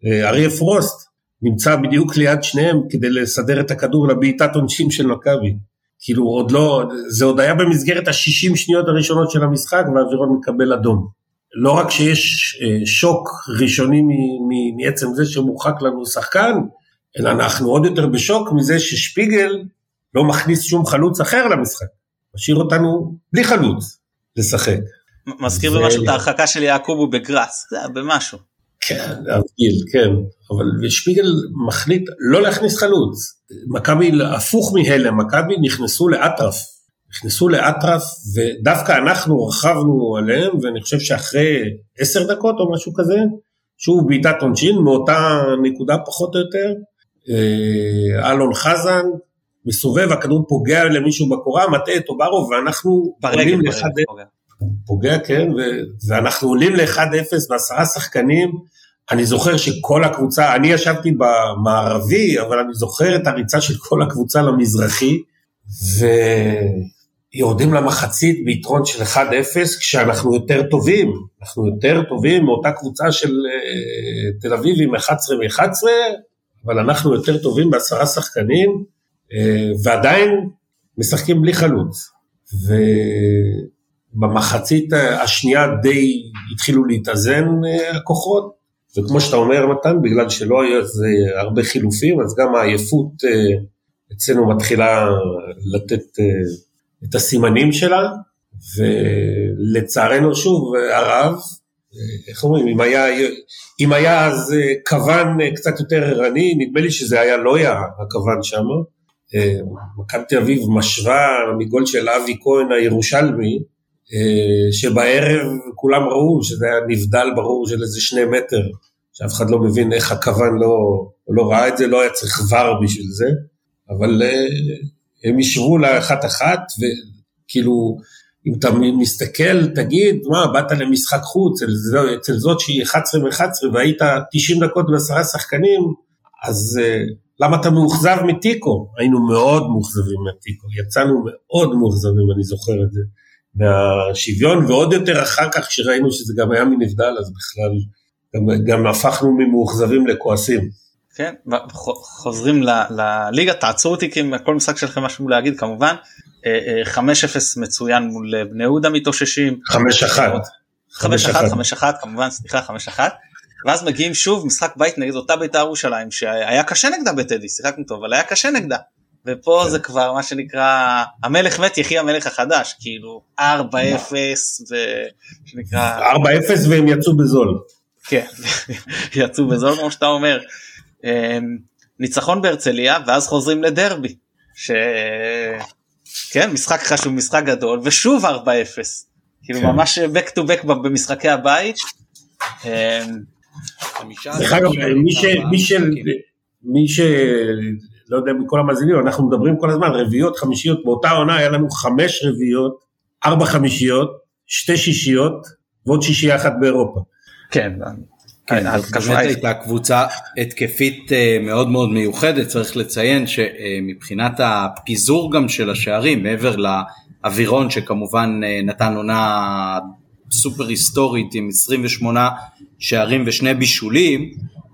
אה, אריה פרוסט נמצא בדיוק ליד שניהם כדי לסדר את הכדור לבעיטת עונשין של מכבי. כאילו עוד לא, זה עוד היה במסגרת השישים שניות הראשונות של המשחק והאווירון מקבל אדום. לא רק שיש אה, שוק ראשוני מעצם זה שמורחק לנו שחקן, אלא אנחנו עוד יותר בשוק מזה ששפיגל לא מכניס שום חלוץ אחר למשחק. משאיר אותנו בלי חלוץ לשחק. מזכיר במשהו את ההרחקה של יעקובו בגראס, זה היה במשהו. כן, להבדיל, כן. אבל שפיגל מחליט לא להכניס חלוץ. מכבי הפוך מהלם, מכבי נכנסו לאטרף. נכנסו לאטרף ודווקא אנחנו רכבנו עליהם ואני חושב שאחרי עשר דקות או משהו כזה, שוב בעיטת עונשין מאותה נקודה פחות או יותר, אה, אלון חזן מסובב, הכדור פוגע למישהו בקורה, מטעה את אוברוב ואנחנו עולים ל-1-0, פוגע. כן, ואנחנו עולים ל-1-0 בעשרה שחקנים, אני זוכר שכל הקבוצה, אני ישבתי במערבי, אבל אני זוכר את הריצה של כל הקבוצה למזרחי, ויורדים למחצית ביתרון של 1-0 כשאנחנו יותר טובים, אנחנו יותר טובים מאותה קבוצה של uh, תל אביב עם 11 מ-11, אבל אנחנו יותר טובים בעשרה שחקנים, uh, ועדיין משחקים בלי חלוץ. ובמחצית השנייה די התחילו להתאזן uh, הכוחות, וכמו שאתה אומר מתן, בגלל שלא היה איזה הרבה חילופים, אז גם העייפות אה, אצלנו מתחילה לתת אה, את הסימנים שלה, ולצערנו שוב הרב, אה, איך אומרים, אם היה, אם היה אז כוון קצת יותר ערני, נדמה לי שזה היה לא היה הכוון שם. מכבי תל אביב משווה מגול של אבי כהן הירושלמי, שבערב כולם ראו שזה היה נבדל ברור של איזה שני מטר, שאף אחד לא מבין איך הכוון לא, לא ראה את זה, לא היה צריך ור בשביל זה, אבל הם אישרו לאחת אחת, וכאילו, אם אתה מסתכל, תגיד, מה, באת למשחק חוץ, אצל, אצל זאת שהיא 11 מ-11 והיית 90 דקות בעשרה שחקנים, אז uh, למה אתה מאוכזב מתיקו? היינו מאוד מאוכזבים מתיקו, יצאנו מאוד מאוכזבים, אני זוכר את זה. מהשוויון, ועוד יותר אחר כך כשראינו שזה גם היה מנבדל, אז בכלל גם, גם הפכנו ממאוכזבים לכועסים. כן, חוזרים לליגה, תעצרו אותי כי כל משחק שלכם משהו להגיד כמובן, 5-0 אה, אה, מצוין מול בני יהודה מתאוששים. 5-1. 5-1, 5-1 כמובן, סליחה, 5-1. ואז מגיעים שוב משחק בית נגד אותה בית"ר ירושלים שהיה קשה נגדה בטדי, שיחקנו טוב, אבל היה קשה נגדה. ופה כן. זה כבר מה שנקרא המלך מת יחי המלך החדש כאילו 4-0 ושנקרא 4-0 והם יצאו בזול. כן, <laughs> יצאו בזול כמו שאתה אומר. אמ, ניצחון בהרצליה ואז חוזרים לדרבי. ש... כן, משחק חשוב, משחק גדול, ושוב 4-0. כאילו כן. ממש back to back במשחקי הבית. אמ, דרך אגב, מי ש... לא יודע מכל המאזינים, אנחנו מדברים כל הזמן, רביעיות, חמישיות, באותה עונה היה לנו חמש רביעיות, ארבע חמישיות, שתי שישיות, ועוד שישייה אחת באירופה. כן. כן, באמת הייתה קבוצה התקפית אה, מאוד מאוד מיוחדת, צריך לציין שמבחינת הפיזור גם של השערים, מעבר לאווירון שכמובן אה, נתן עונה סופר היסטורית עם 28 שערים ושני בישולים,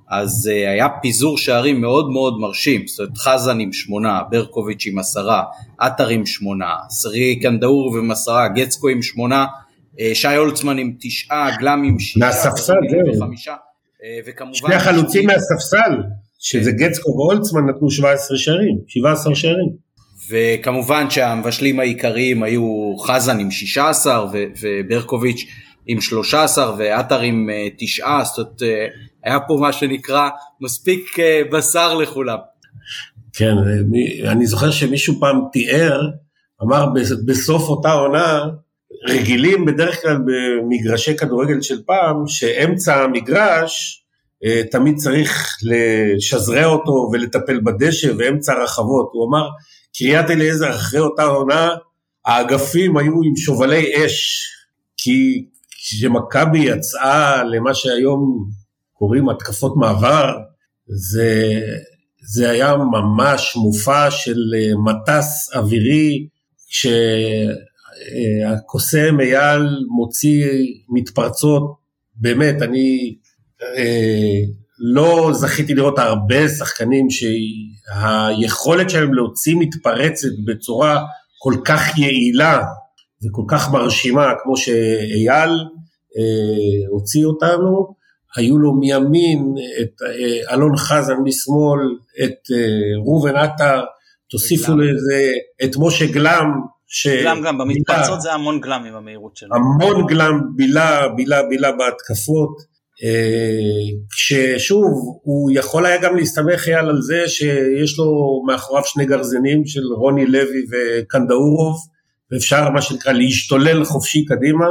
אז אה, היה פיזור שערים מאוד מאוד מרשים, זאת אומרת חזן עם שמונה, ברקוביץ' עם עשרה, עטר עם שמונה, סרי קנדאור עם עשרה, גצקו עם שמונה, שי הולצמן עם תשעה, גלם עם שישה, מהספסל, זהו. אה, וכמובן... שני החלוצים מהספסל, שזה גצקו והולצמן נתנו 17 שערים, 17 שערים. וכמובן שהמבשלים העיקריים היו חזן עם 16 וברקוביץ' עם 13 ועטר עם 9, אה, זאת אומרת היה פה מה שנקרא מספיק בשר לכולם. כן, אני זוכר שמישהו פעם תיאר, אמר בסוף אותה עונה, רגילים בדרך כלל במגרשי כדורגל של פעם, שאמצע המגרש אה, תמיד צריך לשזרע אותו ולטפל בדשא ואמצע הרחבות. הוא אמר, קריית אליעזר אחרי אותה עונה, האגפים היו עם שובלי אש, כי כשמכבי יצאה למה שהיום קוראים התקפות מעבר, זה, זה היה ממש מופע של אה, מטס אווירי, ש... אה, הקוסם אייל מוציא מתפרצות, באמת, אני אה, לא זכיתי לראות הרבה שחקנים שהיכולת שלהם להוציא מתפרצת בצורה כל כך יעילה וכל כך מרשימה כמו שאייל אה, הוציא אותנו, היו לו מימין את אה, אלון חזן משמאל, את אה, ראובן עטר, תוסיפו לזה את משה גלם ש... גלם גם, במתפרצות זה המון גלם עם המהירות שלו. המון גלם, בילה, בילה, בילה בהתקפות. כששוב, הוא יכול היה גם להסתמך אייל על זה שיש לו מאחוריו שני גרזנים של רוני לוי וקנדאורוב, ואפשר מה שנקרא להשתולל חופשי קדימה.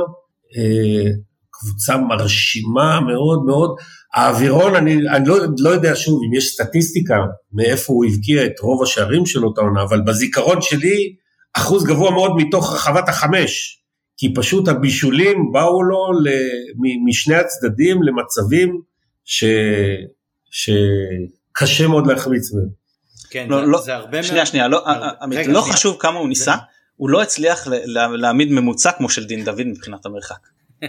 קבוצה מרשימה מאוד מאוד. האווירון, אני, אני לא, לא יודע שוב אם יש סטטיסטיקה מאיפה הוא הבקיע את רוב השערים של אותה עונה, אבל בזיכרון שלי אחוז גבוה מאוד מתוך רחבת החמש. כי פשוט הבישולים באו לו משני הצדדים למצבים ש... שקשה מאוד להחמיץ מהם. כן, לא, זה, לא, זה הרבה שנייה, שנייה, לא, רגע, לא שנייה. חשוב כמה הוא ניסה, הוא לא הצליח להעמיד ממוצע כמו של דין דוד מבחינת המרחק. <laughs>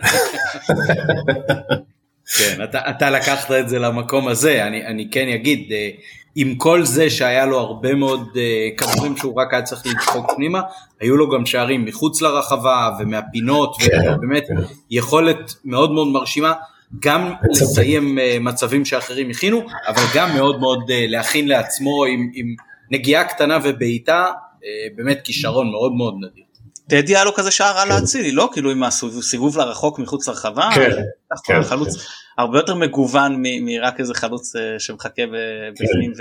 כן, אתה, אתה לקחת את זה למקום הזה, אני, אני כן אגיד, אה, עם כל זה שהיה לו הרבה מאוד uh, כדורים שהוא רק היה צריך לדחוק פנימה, היו לו גם שערים מחוץ לרחבה ומהפינות, כן, ובאמת כן. יכולת מאוד מאוד מרשימה, גם לסיים uh, מצבים שאחרים הכינו, אבל גם מאוד מאוד uh, להכין לעצמו עם, עם נגיעה קטנה ובעיטה, באמת כישרון מאוד מאוד נדיר. טדי היה לו כזה שער על האצילי, לא? כאילו עם הסיבוב לרחוק מחוץ לרחבה, כן, כן, חלוץ הרבה יותר מגוון מרק איזה חלוץ אה, שמחכה בפנים.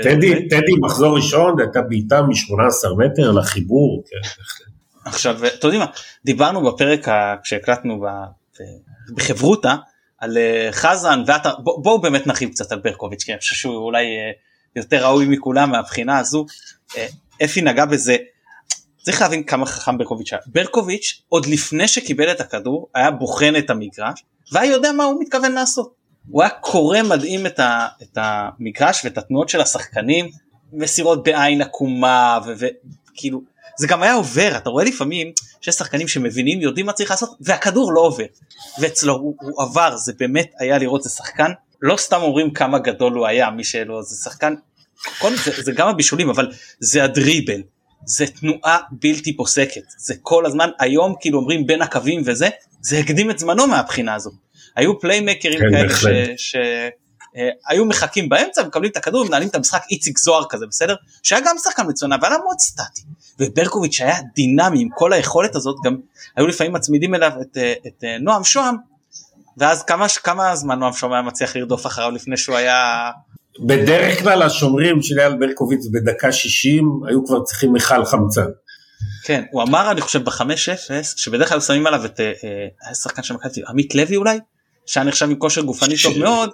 טדי מחזור ראשון הייתה בעיטה מ-18 מטר לחיבור. עכשיו, אתם יודעים מה, דיברנו בפרק כשהקלטנו בחברותה על אה, חזן ועטר, בואו באמת נרחיב קצת על ברקוביץ', כי אני חושב שהוא אולי אה, יותר ראוי מכולם מהבחינה הזו. אפי נגע בזה, צריך להבין כמה חכם ברקוביץ' היה. ברקוביץ' עוד לפני שקיבל את הכדור היה בוחן את המגרש והיה יודע מה הוא מתכוון לעשות. הוא היה קורא מדהים את, ה, את המגרש ואת התנועות של השחקנים, מסירות בעין עקומה וכאילו זה גם היה עובר. אתה רואה לפעמים שיש שחקנים שמבינים יודעים מה צריך לעשות והכדור לא עובר. ואצלו הוא, הוא עבר. זה באמת היה לראות זה שחקן לא סתם אומרים כמה גדול הוא היה מי שלא זה שחקן. זה, זה גם הבישולים אבל זה הדריבל זה תנועה בלתי פוסקת. זה כל הזמן היום כאילו אומרים בין הקווים וזה זה הקדים את זמנו מהבחינה הזו היו פליימקרים כן, כאלה שהיו אה, מחכים באמצע ומקבלים את הכדור ומנהלים את המשחק איציק זוהר כזה בסדר? שהיה גם שחקן מצוין אבל היה מאוד סטטי. וברקוביץ' היה דינמי עם כל היכולת הזאת גם היו לפעמים מצמידים אליו את, אה, את אה, נועם שוהם ואז כמה, כמה זמן נועם שוהם היה מצליח לרדוף אחריו לפני שהוא היה בדרך כלל השומרים של אייל ברקוביץ' בדקה 60 היו כבר צריכים מכל חמצן. כן הוא אמר אני חושב בחמש אפס שבדרך כלל שמים עליו את היה שחקן של מכבי עמית לוי אולי שהיה נחשב עם כושר גופני טוב מאוד,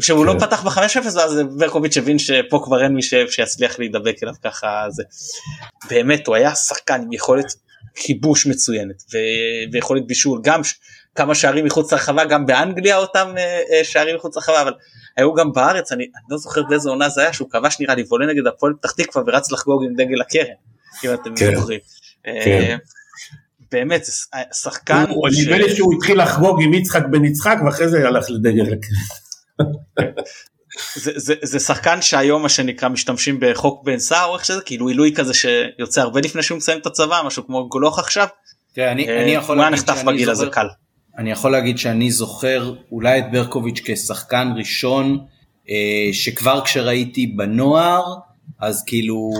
שהוא לא כן. פתח ב-5-0 ואז ברקוביץ' הבין שפה כבר אין מי שיצליח להידבק אליו ככה זה. באמת הוא היה שחקן עם יכולת כיבוש מצוינת ויכולת בישול גם כמה שערים מחוץ לרחבה גם באנגליה אותם אה, אה, שערים מחוץ לרחבה אבל היו גם בארץ אני, אני לא זוכר באיזה עונה זה היה שהוא כבש נראה לי וולה נגד הפועל פתח תקווה ורץ לחגוג עם דגל הקרן אם אתם כן. זוכרים. אה, כן. באמת שחקן נדמה לי שהוא התחיל לחגוג עם יצחק בן יצחק ואחרי זה הלך לדגל זה, זה, זה שחקן שהיום מה שנקרא משתמשים בחוק בן סער או איך שזה כאילו עילוי כזה שיוצא הרבה לפני שהוא מסיים את הצבא משהו כמו גולוך עכשיו. תראה, אני, אני יכול הוא היה נחטף בגיל הזה קל. אני יכול להגיד שאני זוכר אולי את ברקוביץ' כשחקן ראשון אה, שכבר כשראיתי בנוער אז כאילו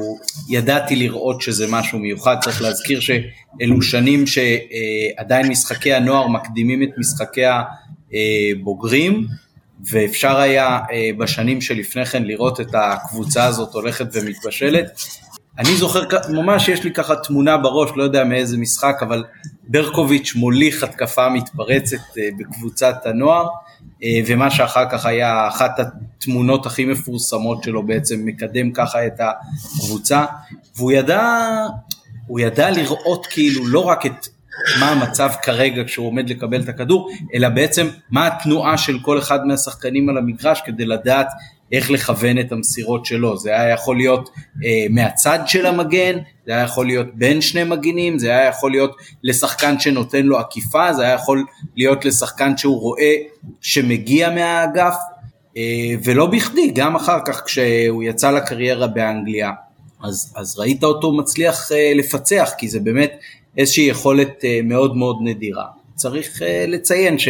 ידעתי לראות שזה משהו מיוחד, צריך להזכיר שאלו שנים שעדיין משחקי הנוער מקדימים את משחקי הבוגרים, ואפשר היה אה, בשנים שלפני כן לראות את הקבוצה הזאת הולכת ומתבשלת. אני זוכר, ממש יש לי ככה תמונה בראש, לא יודע מאיזה משחק, אבל ברקוביץ' מוליך התקפה מתפרצת אה, בקבוצת הנוער, אה, ומה שאחר כך היה אחת התמונות הכי מפורסמות שלו בעצם, מקדם ככה את הקבוצה, והוא ידע, הוא ידע לראות כאילו לא רק את מה המצב כרגע כשהוא עומד לקבל את הכדור, אלא בעצם מה התנועה של כל אחד מהשחקנים על המגרש כדי לדעת איך לכוון את המסירות שלו, זה היה יכול להיות אה, מהצד של המגן, זה היה יכול להיות בין שני מגינים, זה היה יכול להיות לשחקן שנותן לו עקיפה, זה היה יכול להיות לשחקן שהוא רואה שמגיע מהאגף, אה, ולא בכדי, גם אחר כך כשהוא יצא לקריירה באנגליה, אז, אז ראית אותו מצליח אה, לפצח, כי זה באמת איזושהי יכולת אה, מאוד מאוד נדירה. צריך אה, לציין ש...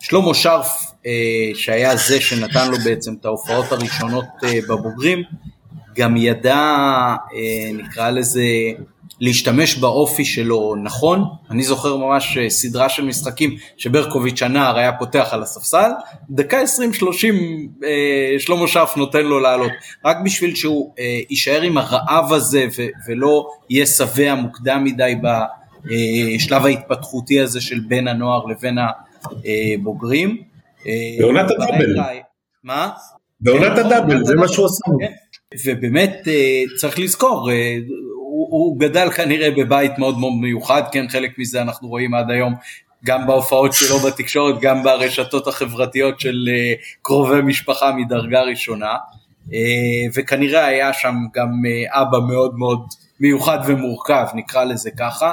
שלמה שרף, אה, שהיה זה שנתן לו בעצם את ההופעות הראשונות אה, בבוגרים, גם ידע, אה, נקרא לזה, להשתמש באופי שלו נכון. אני זוכר ממש אה, סדרה של משחקים שברקוביץ' הנער היה פותח על הספסל, דקה 20-30 אה, שלמה שרף נותן לו לעלות, רק בשביל שהוא אה, יישאר עם הרעב הזה ולא יהיה שבע מוקדם מדי בשלב ההתפתחותי הזה של בין הנוער לבין הבוגרים. בעונת הדאבל. מה? בעונת כן, הדאבל, זה מה שהוא עושה. כן. ובאמת צריך לזכור, הוא, הוא גדל כנראה בבית מאוד מאוד מיוחד, כן חלק מזה אנחנו רואים עד היום גם בהופעות שלו בתקשורת, גם ברשתות החברתיות של קרובי משפחה מדרגה ראשונה, וכנראה היה שם גם אבא מאוד מאוד מיוחד ומורכב, נקרא לזה ככה, אה,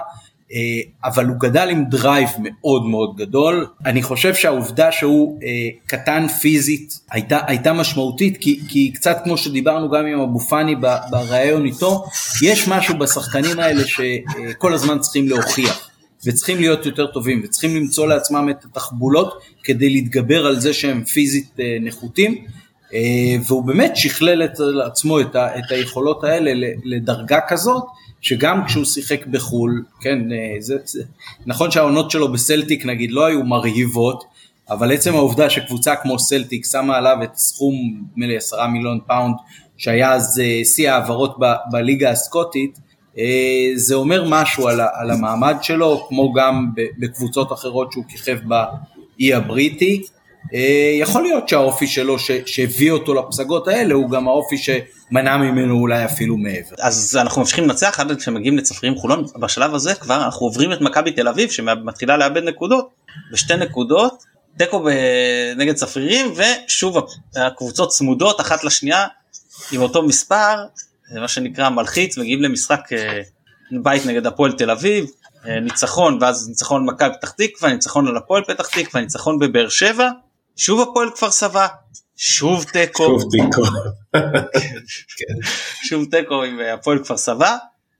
אבל הוא גדל עם drive מאוד מאוד גדול. אני חושב שהעובדה שהוא אה, קטן פיזית הייתה, הייתה משמעותית, כי, כי קצת כמו שדיברנו גם עם אבו פאני בריאיון איתו, יש משהו בשחקנים האלה שכל הזמן צריכים להוכיח. וצריכים להיות יותר טובים וצריכים למצוא לעצמם את התחבולות כדי להתגבר על זה שהם פיזית אה, נחותים והוא באמת שכלל את עצמו את, ה, את היכולות האלה לדרגה כזאת שגם כשהוא שיחק בחו"ל, כן, אה, זה, זה, נכון שהעונות שלו בסלטיק נגיד לא היו מרהיבות, אבל עצם העובדה שקבוצה כמו סלטיק שמה עליו את סכום, נדמה לי עשרה מיליון פאונד, שהיה אז אה, שיא העברות ב, בליגה הסקוטית, אה, זה אומר משהו על, על המעמד שלו, כמו גם בקבוצות אחרות שהוא כיכב באי הבריטי. יכול להיות שהאופי שלו שהביא אותו לפסגות האלה הוא גם האופי ש... מנע ממנו אולי אפילו מעבר. אז אנחנו ממשיכים לנצח עד כשמגיעים לצפרים חולון. בשלב הזה כבר אנחנו עוברים את מכבי תל אביב שמתחילה לאבד נקודות. בשתי נקודות תיקו נגד צפרירים ושוב הקבוצות צמודות אחת לשנייה עם אותו מספר מה שנקרא מלחיץ מגיעים למשחק אה, בית נגד הפועל תל אביב אה, ניצחון ואז ניצחון מכבי פתח תקווה ניצחון על הפועל פתח תקווה ניצחון בבאר שבע שוב הפועל כפר סבא שוב תיקו. שוב תיקו. שוב תיקו עם אה, הפועל כפר סבא.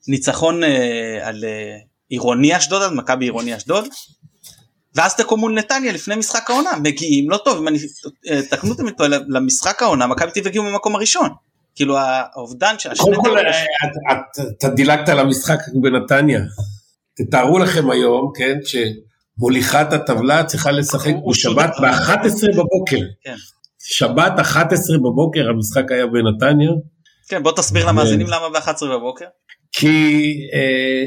ניצחון אה, על אה, עירוני אשדוד, על מכבי עירוני אשדוד. ואז תיקו מול נתניה לפני משחק העונה, מגיעים לא טוב, אם אני, תקנו אותם איתו למשחק העונה, מכבי תל הגיעו במקום הראשון. כאילו האובדן של השני... קודם כל, אתה דילגת על המשחק בנתניה. תתארו לכם היום, כן, שמוליכת הטבלה צריכה לשחק בשבת ב-11 בבוקר. כן. שבת 11 בבוקר המשחק היה בנתניה. כן בוא תסביר למאזינים למה ב-11 בבוקר. כי אה,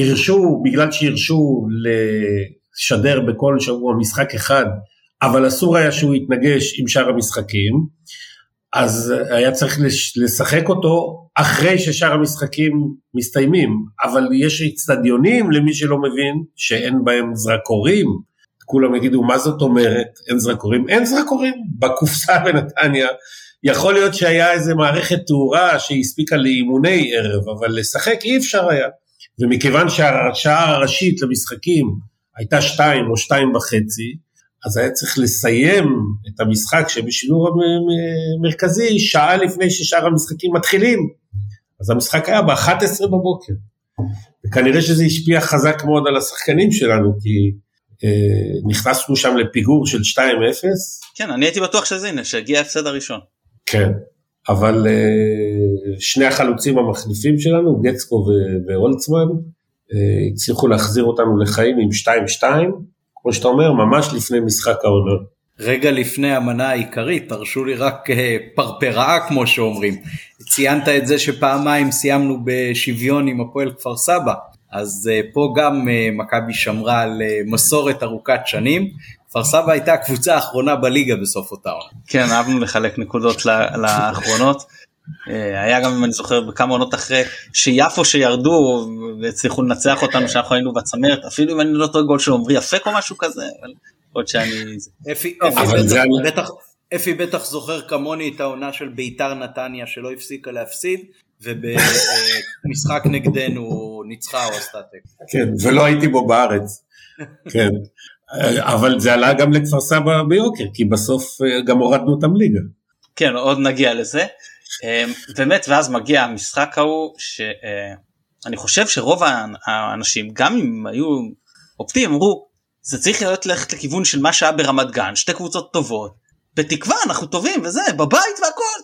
הרשו, בגלל שהרשו לשדר בכל שבוע משחק אחד, אבל אסור היה שהוא יתנגש עם שאר המשחקים, אז היה צריך לשחק אותו אחרי ששאר המשחקים מסתיימים, אבל יש אצטדיונים למי שלא מבין שאין בהם זרקורים, כולם יגידו מה זאת אומרת? אין זרקורים, אין זרקורים. בקופסה <laughs> בנתניה, יכול להיות שהיה איזה מערכת תאורה שהספיקה לאימוני ערב, אבל לשחק אי אפשר היה, ומכיוון שהשעה הראשית למשחקים הייתה שתיים או שתיים וחצי, אז היה צריך לסיים את המשחק שבשידור המרכזי שעה לפני ששאר המשחקים מתחילים, אז המשחק היה ב-11 בבוקר, וכנראה שזה השפיע חזק מאוד על השחקנים שלנו, כי אה, נכנסנו שם לפיגור של 2-0. כן, אני הייתי בטוח שזה הנה, שהגיע ההפסד הראשון. כן, אבל אה, שני החלוצים המחליפים שלנו, גצקו והולצמן, אה, הצליחו להחזיר אותנו לחיים עם 2-2, כמו שאתה אומר, ממש לפני משחק העונה. רגע לפני המנה העיקרית, תרשו לי רק פרפראה כמו שאומרים. ציינת את זה שפעמיים סיימנו בשוויון עם הפועל כפר סבא. אז uh, פה גם uh, מכבי שמרה על מסורת ארוכת שנים. כפר סבא הייתה הקבוצה האחרונה בליגה בסוף אותה עונה. כן, אהבנו לחלק נקודות לאחרונות. Uh, היה גם אם אני זוכר בכמה עונות אחרי שיפו שירדו והצליחו לנצח אותנו שאנחנו היינו בצמרת אפילו אם אני לא טועה גול של עמרי אפק או משהו כזה אבל עוד שאני. אפי, בטח, אפי בטח זוכר כמוני את העונה של ביתר נתניה שלא הפסיקה להפסיד ובמשחק <laughs> נגדנו ניצחה או עשתה תיקו. כן, ולא הייתי בו בארץ. <laughs> כן. אבל זה עלה גם לכפר סבא ביוקר, כי בסוף אה, גם הורדנו אותם ליגה. כן, עוד נגיע לזה. אה, באמת, ואז מגיע המשחק ההוא, שאני אה, חושב שרוב האנשים, גם אם היו אופטימיים, אמרו, זה צריך להיות ללכת לכיוון של מה שהיה ברמת גן, שתי קבוצות טובות, בתקווה אנחנו טובים וזה, בבית והכל.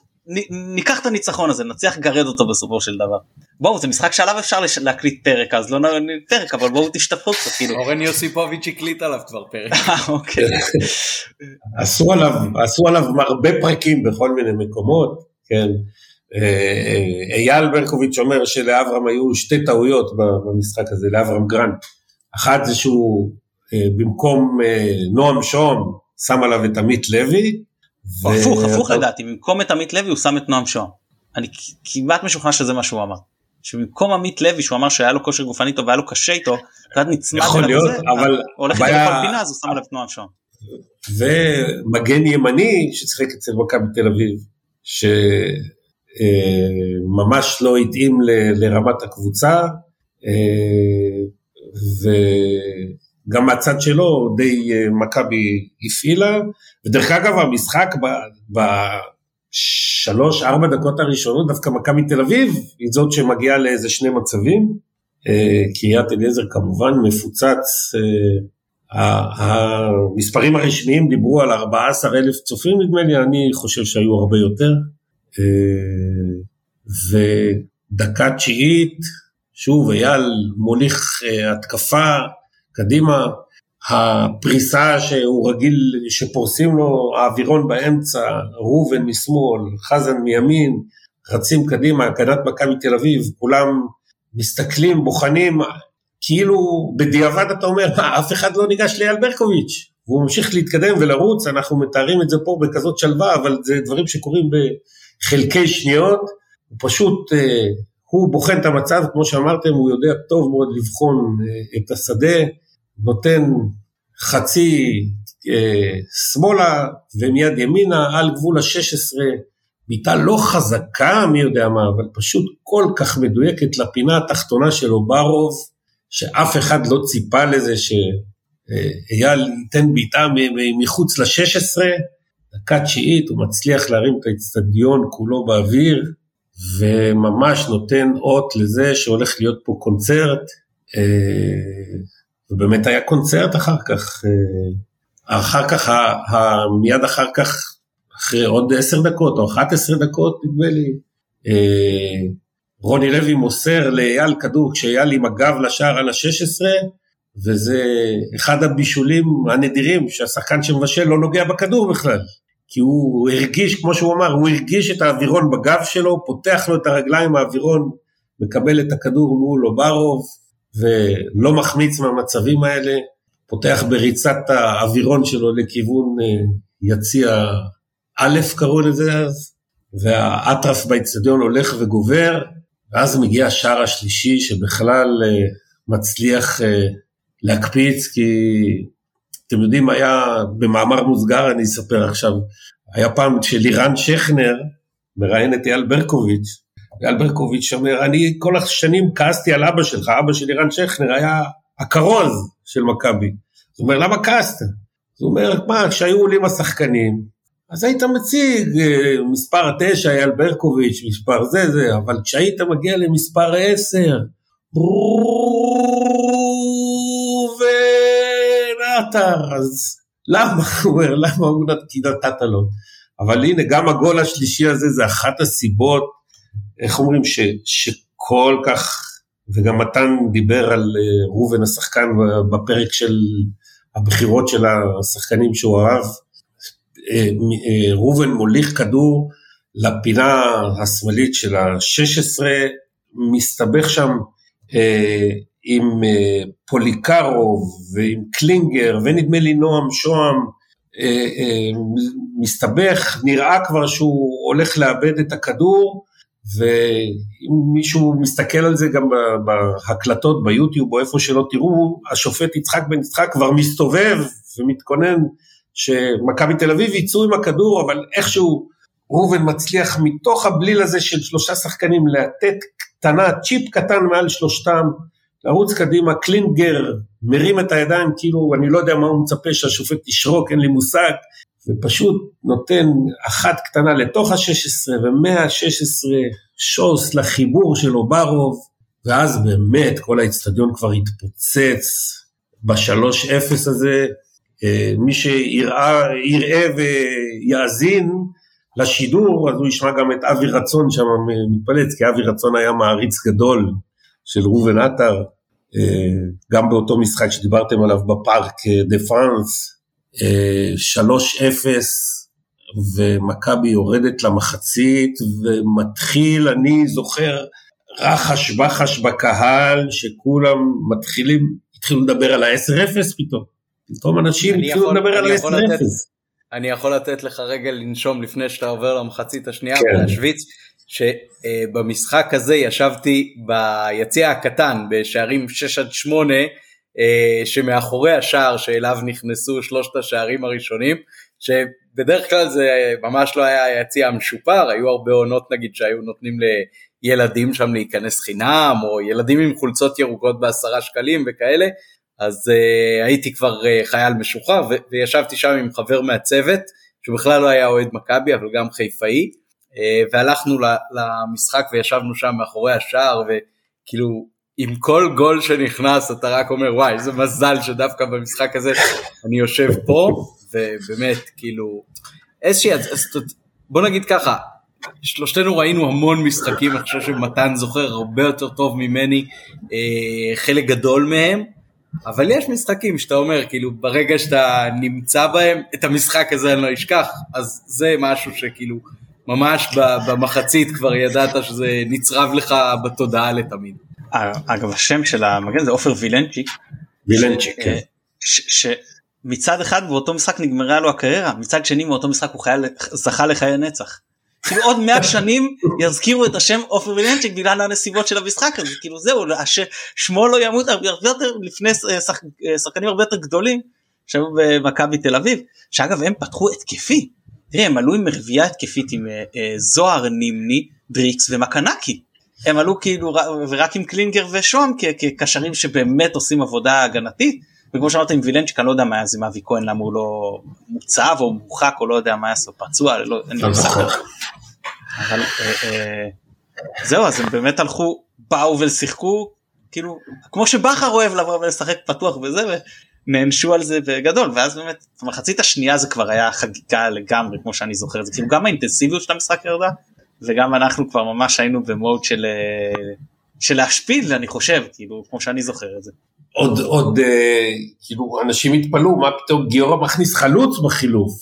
ניקח את הניצחון הזה נצליח לגרד אותו בסופו של דבר. בואו זה משחק שעליו אפשר להקליט פרק אז לא נקליט פרק אבל בואו תשתתפו קצת כאילו. אורן יוסיפוביץ' הקליט עליו כבר פרק. <laughs> אה, אוקיי. עשו עליו עשו עליו הרבה פרקים בכל מיני מקומות כן. אה, אייל ברקוביץ' אומר שלאברהם היו שתי טעויות במשחק הזה לאברהם גרנט. אחת זה שהוא במקום נועם שום שם עליו את עמית לוי. הפוך הפוך לדעתי במקום את עמית לוי הוא שם את נועם שוהם. אני כמעט משוכנע שזה מה שהוא אמר. שבמקום עמית לוי שהוא אמר שהיה לו כושר גופני טוב והיה לו קשה איתו, קצת נצמד יכול להיות זה, אבל הולך בעיה... לכל פינה אז הוא שם עליו את נועם שוהם. ומגן ימני ששיחק אצל מכבי תל אביב שממש לא התאים לרמת הקבוצה אה, וגם מהצד שלו די אה, מכבי הפעילה. ודרך אגב המשחק בשלוש ארבע דקות הראשונות דווקא מכבי תל אביב היא זאת שמגיעה לאיזה שני מצבים, אה, קריית אליעזר כמובן מפוצץ, המספרים הרשמיים דיברו על 14 אלף צופים נדמה לי, אני חושב שהיו הרבה יותר, אה, ודקה תשיעית, שוב אייל מוליך התקפה קדימה, הפריסה שהוא רגיל, שפורסים לו האווירון באמצע, ראובן משמאל, חזן מימין, רצים קדימה, הגנת מכבי תל אביב, כולם מסתכלים, בוחנים, כאילו בדיעבד אתה אומר, מה, אף אחד לא ניגש לאייל ברקוביץ', והוא ממשיך להתקדם ולרוץ, אנחנו מתארים את זה פה בכזאת שלווה, אבל זה דברים שקורים בחלקי שניות, הוא פשוט, אה, הוא בוחן את המצב, כמו שאמרתם, הוא יודע טוב מאוד לבחון אה, את השדה, נותן חצי אה, שמאלה ומיד ימינה על גבול ה-16, בעיטה לא חזקה מי יודע מה, אבל פשוט כל כך מדויקת לפינה התחתונה של אוברוב, שאף אחד לא ציפה לזה שאייל ייתן בעיטה מחוץ ל-16, דקה תשיעית הוא מצליח להרים את האצטדיון כולו באוויר, וממש נותן אות לזה שהולך להיות פה קונצרט. אה, ובאמת היה קונצרט אחר כך, אה, אחר כך, מיד אחר כך, אחרי עוד עשר דקות או אחת עשרה דקות נדמה לי, אה, רוני לוי מוסר לאייל כדור כשאייל עם הגב לשער על ה-16, וזה אחד הבישולים הנדירים שהשחקן שמבשל לא נוגע בכדור בכלל. כי הוא הרגיש, כמו שהוא אמר, הוא הרגיש את האווירון בגב שלו, פותח לו את הרגליים, האווירון מקבל את הכדור מול אוברוב, ולא מחמיץ מהמצבים האלה, פותח בריצת האווירון שלו לכיוון אה, יציע א' קראו לזה אז, והאטרף באצטדיון הולך וגובר, ואז מגיע השער השלישי שבכלל אה, מצליח אה, להקפיץ, כי אתם יודעים, היה במאמר מוסגר, אני אספר עכשיו, היה פעם שלירן שכנר מראיין את אייל ברקוביץ', אייל ברקוביץ' אומר, אני כל השנים כעסתי על אבא שלך, אבא של לירן שכנר היה הכרוז של מכבי. הוא אומר, למה כעסת? הוא אומר, מה, כשהיו עולים השחקנים, אז היית מציג אה, מספר 9, אייל ברקוביץ', מספר זה זה, אבל כשהיית מגיע למספר 10, ראובן אז למה, <laughs> הוא אומר, למה הוא נתת לו? אבל הנה, גם הגול השלישי הזה זה אחת הסיבות איך אומרים, ש, שכל כך, וגם מתן דיבר על אה, ראובן השחקן בפרק של הבחירות של השחקנים שהוא אהב, אה, אה, ראובן מוליך כדור לפינה השמאלית של ה-16, מסתבך שם עם פוליקרוב ועם קלינגר ונדמה לי נועם שוהם, מסתבך, נראה כבר שהוא הולך לאבד את הכדור, ואם מישהו מסתכל על זה גם בהקלטות ביוטיוב או איפה שלא תראו, השופט יצחק בן יצחק כבר מסתובב ומתכונן שמכבי תל אביב יצאו עם הכדור, אבל איכשהו ראובן מצליח מתוך הבליל הזה של שלושה שחקנים לתת קטנה, צ'יפ קטן מעל שלושתם, לרוץ קדימה, קלינגר מרים את הידיים כאילו אני לא יודע מה הוא מצפה שהשופט ישרוק, אין לי מושג, ופשוט נותן אחת קטנה לתוך ה-16 ומה-16 שוס לחיבור של אוברוב, ואז באמת כל האיצטדיון כבר התפוצץ ב-3-0 הזה. אה, מי שיראה ויאזין, לשידור, אז הוא ישמע גם את אבי רצון שם מתפלץ, כי אבי רצון היה מעריץ גדול של ראובן עטר, אה, גם באותו משחק שדיברתם עליו בפארק דה פרנס, 3-0, ומכבי יורדת למחצית, ומתחיל, אני זוכר, רחש בחש בקהל, שכולם מתחילים, התחילו לדבר על ה-10-0 פתאום. פתאום אנשים התחילו לדבר על ה-10-0. אני יכול לתת לך רגע לנשום לפני שאתה עובר למחצית השנייה כן. ולהשוויץ, שבמשחק הזה ישבתי ביציע הקטן בשערים 6 עד 8, אה, שמאחורי השער שאליו נכנסו שלושת השערים הראשונים, שבדרך כלל זה ממש לא היה היציע המשופר, היו הרבה עונות נגיד שהיו נותנים לילדים שם להיכנס חינם, או ילדים עם חולצות ירוקות בעשרה שקלים וכאלה, אז uh, הייתי כבר uh, חייל משוחרר וישבתי שם עם חבר מהצוות שבכלל לא היה אוהד מכבי אבל גם חיפאי uh, והלכנו למשחק וישבנו שם מאחורי השער וכאילו עם כל גול שנכנס אתה רק אומר וואי איזה מזל שדווקא במשחק הזה אני יושב פה. ובאמת כאילו איזושהי אז בוא נגיד ככה שלושתנו ראינו המון משחקים אני חושב שמתן זוכר הרבה יותר טוב ממני אה, חלק גדול מהם אבל יש משחקים שאתה אומר, כאילו, ברגע שאתה נמצא בהם, את המשחק הזה אני לא אשכח, אז זה משהו שכאילו, ממש במחצית כבר ידעת שזה נצרב לך בתודעה לתמיד. אגב, השם של המגן זה עופר וילנצ'יק. וילנצ'יק, כן. שמצד אחד באותו משחק נגמרה לו הקריירה, מצד שני מאותו משחק הוא חייל, זכה לחיי נצח. כאילו עוד 100 שנים יזכירו את השם עופר וילנצ'יק בגלל הנסיבות של המשחק הזה. כאילו זהו שמו לא ימות הרבה יותר לפני אה, אה, שחקנים הרבה יותר גדולים שהיו במכבי תל אביב. שאגב הם פתחו התקפי. תראה הם עלו עם רביעייה התקפית עם אה, זוהר נימני דריקס ומקנקי. הם עלו כאילו ורק עם קלינגר ושוהם כקשרים שבאמת עושים עבודה הגנתית וכמו שאמרת עם וילנצ'יק אני לא יודע מה היה עם אבי כהן למה הוא לא מוצב או מורחק או לא יודע מה היה פצוע לא, אין לי מושג. אבל אה, אה, זהו אז הם באמת הלכו באו ושיחקו כאילו כמו שבכר אוהב לבוא ולשחק פתוח וזה ונענשו על זה בגדול ואז באמת במחצית השנייה זה כבר היה חגיגה לגמרי כמו שאני זוכר את זה. כאילו גם האינטנסיביות של המשחק ירדה וגם אנחנו כבר ממש היינו במוד של אה, של להשפיל אני חושב כאילו כמו שאני זוכר את זה. עוד עוד אה, כאילו אנשים התפלאו מה פתאום גיורא מכניס חלוץ בחילוף?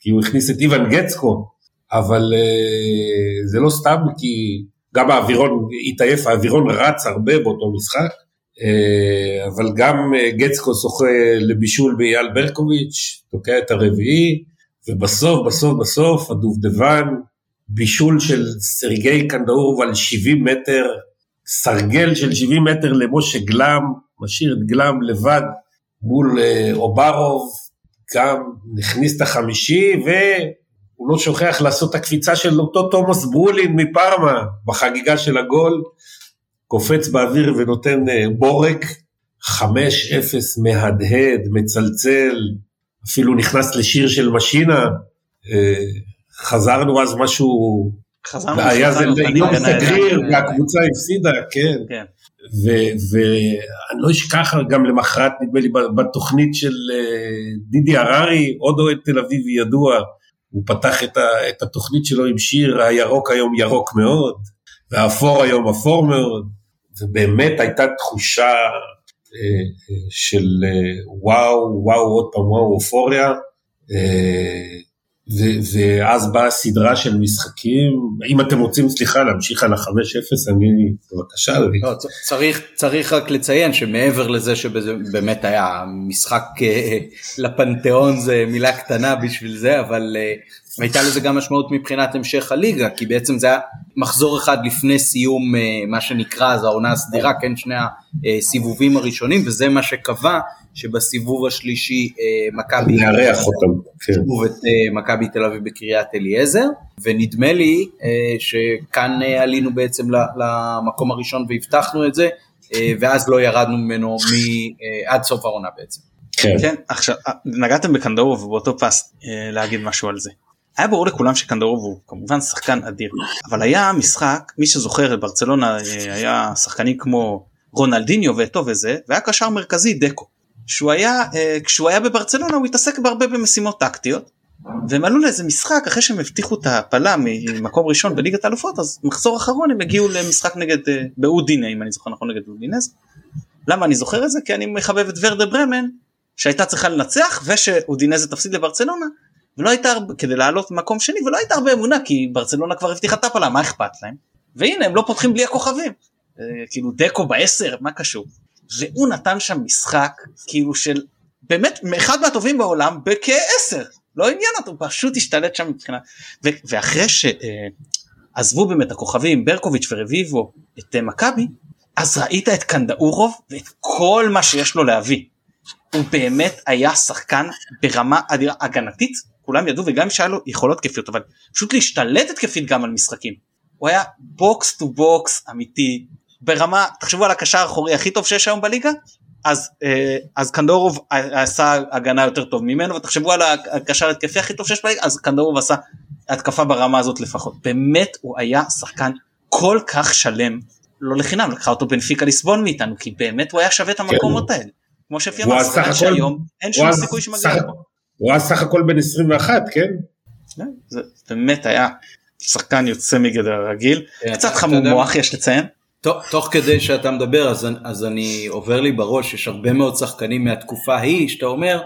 כי הוא הכניס את איוון גצקו. אבל uh, זה לא סתם כי גם האווירון התעייף, האווירון רץ הרבה באותו משחק, uh, אבל גם uh, גצקו שוחה לבישול באייל ברקוביץ', תוקע את הרביעי, ובסוף, בסוף, בסוף, הדובדבן, בישול של סרגי קנדאורוב על 70 מטר, סרגל של 70 מטר למשה גלם, משאיר את גלם לבד מול uh, אוברוב, גם נכניס את החמישי, ו... הוא לא שוכח לעשות את הקפיצה של אותו תומאס ברולין מפרמה בחגיגה של הגול, קופץ באוויר ונותן אה, בורק, 5-0 מהדהד, מצלצל, אפילו נכנס לשיר של משינה, אה, חזרנו אז משהו, חזרנו, היה זה יום סגריר והקבוצה הפסידה, כן. כן. ואני לא אשכח גם למחרת, נדמה לי, בתוכנית של אה, דידי הררי, עוד אוהד תל אביבי ידוע, הוא פתח את, ה, את התוכנית שלו עם שיר הירוק היום ירוק מאוד, והאפור היום אפור מאוד, ובאמת הייתה תחושה אה, אה, של אה, וואו, וואו, עוד פעם וואו, אופוריה. אה, ו- ואז באה סדרה של משחקים, אם אתם רוצים, סליחה, להמשיך על ה-5-0, אני, בבקשה. לא, צריך, צריך רק לציין שמעבר לזה שבאמת היה משחק אה, לפנתיאון זה מילה קטנה בשביל זה, אבל אה, הייתה לזה גם משמעות מבחינת המשך הליגה, כי בעצם זה היה מחזור אחד לפני סיום אה, מה שנקרא אז העונה הסדירה, כן, שני הסיבובים הראשונים, וזה מה שקבע שבסיבוב השלישי אה, מכבי נארח אותם, כן. את אה, מכבי תל אביב בקריית אליעזר, ונדמה לי שכאן עלינו בעצם למקום הראשון והבטחנו את זה, ואז לא ירדנו ממנו עד סוף העונה בעצם. כן. כן, עכשיו נגעתם בקנדאורוב ובאותו פס להגיד משהו על זה. היה ברור לכולם שקנדרוב הוא כמובן שחקן אדיר אבל היה משחק מי שזוכר ברצלונה אה, היה שחקנים כמו רונלדיניו ואתו וזה והיה קשר מרכזי דקו שהוא היה אה, כשהוא היה בברצלונה הוא התעסק בהרבה במשימות טקטיות והם עלו לאיזה משחק אחרי שהם הבטיחו את ההפלה ממקום ראשון בליגת האלופות אז מחזור אחרון הם הגיעו למשחק נגד אה, באודינה אם אני זוכר נכון נגד אודינז. למה אני זוכר את זה? כי אני מחבב את ורדה ברמן שהייתה צריכה לנצח ושאודינזה תפסיד לברצלונה ולא הייתה הרבה, כדי לעלות מקום שני ולא הייתה הרבה אמונה כי ברצלונה כבר הבטיחה את הפלה מה אכפת להם והנה הם לא פותחים בלי הכוכבים אה, כאילו דקו בעשר מה קשור והוא נתן שם משחק כאילו של באמת אחד מהטובים בעולם בכעשר לא עניין אותו פשוט השתלט שם מבחינה ו- ואחרי שעזבו באמת הכוכבים ברקוביץ' ורביבו את אה, מכבי אז ראית את קנדאורוב ואת כל מה שיש לו להביא. הוא באמת היה שחקן ברמה אדירה הגנתית כולם ידעו וגם שהיה לו יכולות כיפיות אבל פשוט להשתלט התקפית גם על משחקים. הוא היה box to box אמיתי ברמה תחשבו על הקשר האחורי הכי טוב שיש היום בליגה אז אה, אז קנדאורוב עשה הגנה יותר טוב ממנו ותחשבו על הקשר התקפי הכי טוב שיש בליגה אז קנדאורוב עשה התקפה ברמה הזאת לפחות באמת הוא היה שחקן כל כך שלם לא לחינם לקחה אותו בנפיקה לסבון מאיתנו כי באמת הוא היה שווה את המקומות האלה כמו שאפי אמר שחקן שהיום אין שום סיכוי שמגיע לפה. הוא היה סך הכל בן 21 כן? כן? זה באמת היה שחקן יוצא מגדר הרגיל כן, קצת חמור מוח יש לציין. תוך כדי שאתה מדבר אז, אז אני עובר לי בראש יש הרבה מאוד שחקנים מהתקופה ההיא שאתה אומר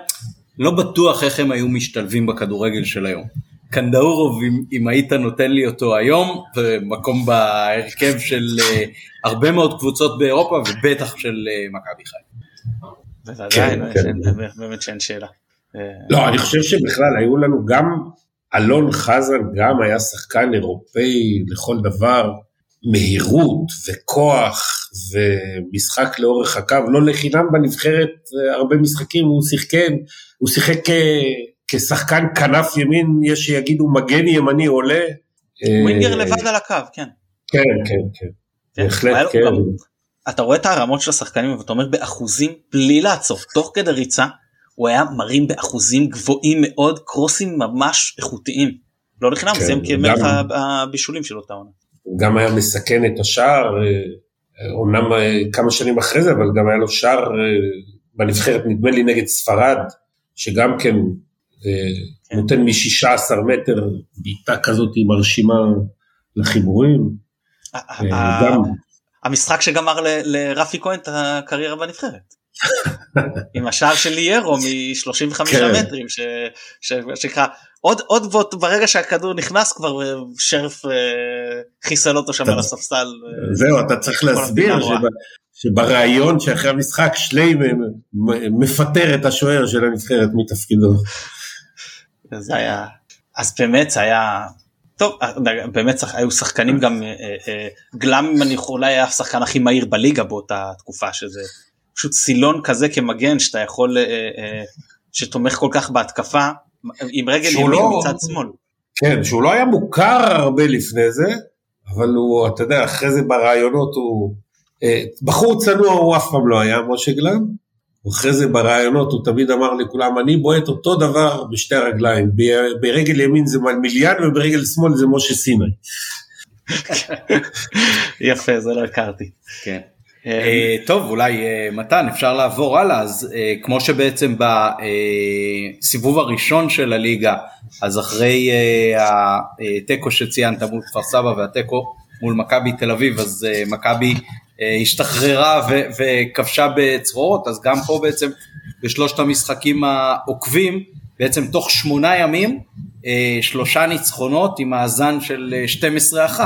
לא בטוח איך הם היו משתלבים בכדורגל של היום. קנדאורוב אם, אם היית נותן לי אותו היום ומקום בהרכב של uh, הרבה מאוד קבוצות באירופה ובטח של uh, מכבי חיפה. בוודאי, כן, כן. באמת שאין שאלה. לא, אני חושב שבכלל היו לנו גם אלון חזן גם היה שחקן אירופאי לכל דבר, מהירות וכוח ומשחק לאורך הקו, לא לחינם בנבחרת הרבה משחקים הוא שיחק, הוא שיחק כשחקן כנף ימין, יש שיגידו מגן ימני עולה. ווינגר לבד על הקו, כן. כן, כן, כן, כן. בהחלט כן. אתה רואה את הרמות של השחקנים ואתה אומר באחוזים בלי לעצור, תוך כדי ריצה הוא היה מרים באחוזים גבוהים מאוד קרוסים ממש איכותיים. לא לחינם, הוא סיים כמלך הבישולים של אותה עונה. גם היה מסכן את השער, אומנם אה, כמה שנים אחרי זה, אבל גם היה לו שער אה, בנבחרת, נדמה לי נגד ספרד, שגם כן, אה, כן. נותן מ-16 מטר בעיטה כזאת מרשימה לחיבורים. המשחק שגמר לרפי כהן את הקריירה בנבחרת. עם השער של ליארו מ-35 כן. מטרים שנקרא עוד עוד ברגע שהכדור נכנס כבר אה, שרף אה, חיסל אותו שם על הספסל. אה, זהו אתה צריך להסביר שבריאיון שאחרי המשחק שלי מפטר את השוער של הנבחרת מתפקידו. זה היה אז באמת זה היה טוב באמת היו שחקנים גם גלם אני אולי היה השחקן הכי מהיר בליגה באותה תקופה שזה פשוט סילון כזה כמגן שאתה יכול, שתומך כל כך בהתקפה, עם רגל ימין לא, מצד שמאל. כן, שהוא לא היה מוכר הרבה לפני זה, אבל הוא, אתה יודע, אחרי זה ברעיונות הוא, אה, בחור צנוע הוא אף פעם לא היה, משה גלם, אחרי זה ברעיונות הוא תמיד אמר לכולם, אני בועט אותו דבר בשתי הרגליים, ברגל ימין זה מיליאן וברגל שמאל זה משה סיני. <laughs> יפה, זה לא הכרתי. כן. אה, טוב אולי אה, מתן אפשר לעבור הלאה. אז אה, כמו שבעצם בסיבוב הראשון של הליגה אז אחרי התיקו שציינת מול כפר סבא והתיקו מול מכבי תל אביב אז מכבי השתחררה וכבשה בצרורות אז גם פה בעצם בשלושת המשחקים העוקבים בעצם תוך שמונה ימים שלושה ניצחונות עם מאזן של 12-1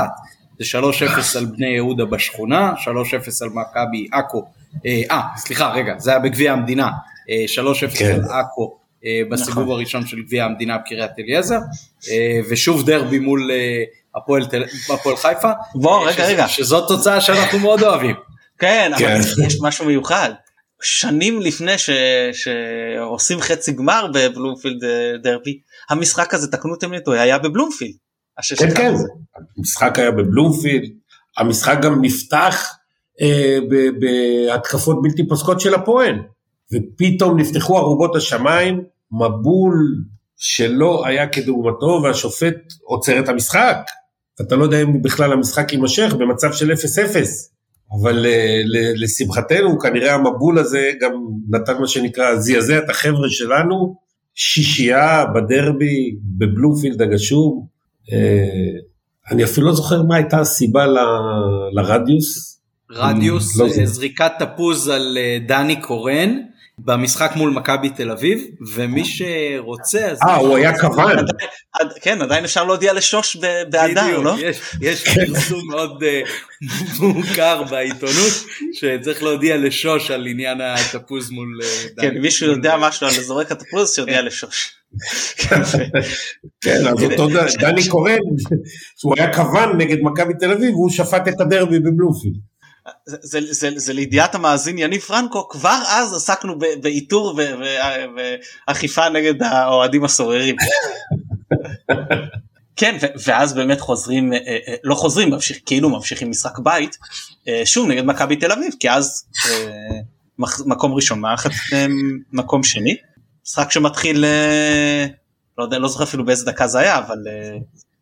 זה 3-0 על בני יהודה בשכונה, 3-0 על מכבי עכו, אה, אה, סליחה רגע, זה היה בגביע המדינה, 3-0 אה, כן. על עכו אה, בסיבוב נכון. הראשון של גביע המדינה בקריית אליעזר, ושוב דרבי מול הפועל, הפועל חיפה. בוא, רגע, רגע. שזאת תוצאה שאנחנו מאוד אוהבים. כן, אבל כן. יש משהו מיוחד. שנים לפני ש... שעושים חצי גמר בבלומפילד דרבי, המשחק הזה, תקנו אם אני היה בבלומפילד. כן, כן, המשחק היה בבלומפילד, המשחק גם נפתח אה, בהתקפות בלתי פוסקות של הפועל, ופתאום נפתחו ארובות השמיים, מבול שלא היה כדוגמתו והשופט עוצר את המשחק. אתה לא יודע אם בכלל המשחק יימשך במצב של 0-0, אבל אה, לשמחתנו כנראה המבול הזה גם נתן מה שנקרא זעזע את החבר'ה שלנו, שישייה בדרבי בבלומפילד הגשום. אה, אני אפילו לא זוכר מה הייתה הסיבה ל- לרדיוס. רדיוס, לא אה. זריקת תפוז על אה, דני קורן במשחק מול מכבי תל אביב, ומי שרוצה אז... אה, הוא היה כוון. כן עדיין אפשר להודיע לשוש ב- באדר בדיוק, לא? יש, יש פרסום מאוד אה, מוכר בעיתונות שצריך להודיע לשוש על עניין התפוז מול אה. כן מישהו יודע משהו על זורק התפוז שיודיע לשוש. כן, כן, אז אותו דני קורן, שהוא היה כוון נגד מכבי תל אביב, והוא שפט את הדרבי בבלומפילד. זה, זה, זה, זה לידיעת המאזין יניב פרנקו כבר אז עסקנו באיתור ואכיפה נגד האוהדים הסוררים. <laughs> כן ואז באמת חוזרים אה, אה, לא חוזרים ממשיך, כאילו ממשיכים משחק בית אה, שוב נגד מכבי תל אביב כי אז מקום ראשון מערכת מקום שני משחק שמתחיל לא יודע לא זוכר אפילו באיזה דקה זה היה אבל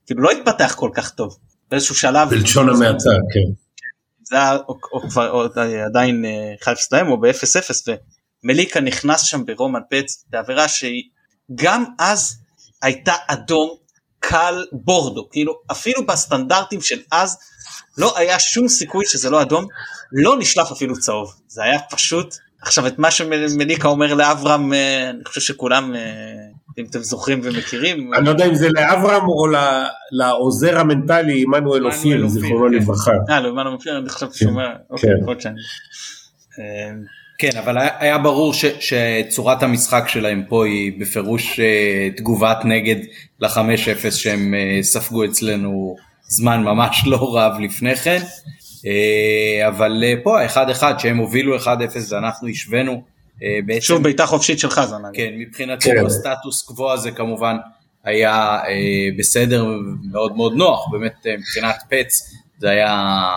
כאילו לא התפתח כל כך טוב באיזשהו שלב בלשון המעטה, כן. זה היה או, או כבר או, עדיין אה, 1-0 להם או ב-0-0 ומליקה נכנס שם ברומן פץ בעבירה שהיא גם אז הייתה אדום קל בורדו. כאילו אפילו בסטנדרטים של אז לא היה שום סיכוי שזה לא אדום. לא נשלף אפילו צהוב. זה היה פשוט עכשיו את מה שמליקה אומר לאברהם אה, אני חושב שכולם אה, אם אתם זוכרים ומכירים אני לא יודע אם זה לאברהם או לעוזר המנטלי עמנואל אופיר, אופיר, זיכרונו כן. לברכה. אה לא הבנו מופיע אני חשבתי אוקיי כן. יכול להיות שאני אה, כן, אבל היה, ברור ש, שצורת המשחק שלהם פה היא בפירוש אה, תגובת נגד ל-5-0 שהם אה, ספגו אצלנו זמן ממש לא רב לפני כן. אה, אבל פה ה-1-1 שהם הובילו 1-0 ואנחנו השווינו בעצם, שוב בעיטה חופשית זה נגיד. כן, מבחינתנו כן. הסטטוס קוו הזה כמובן היה אה, בסדר מאוד מאוד נוח, באמת אה, מבחינת פץ זה היה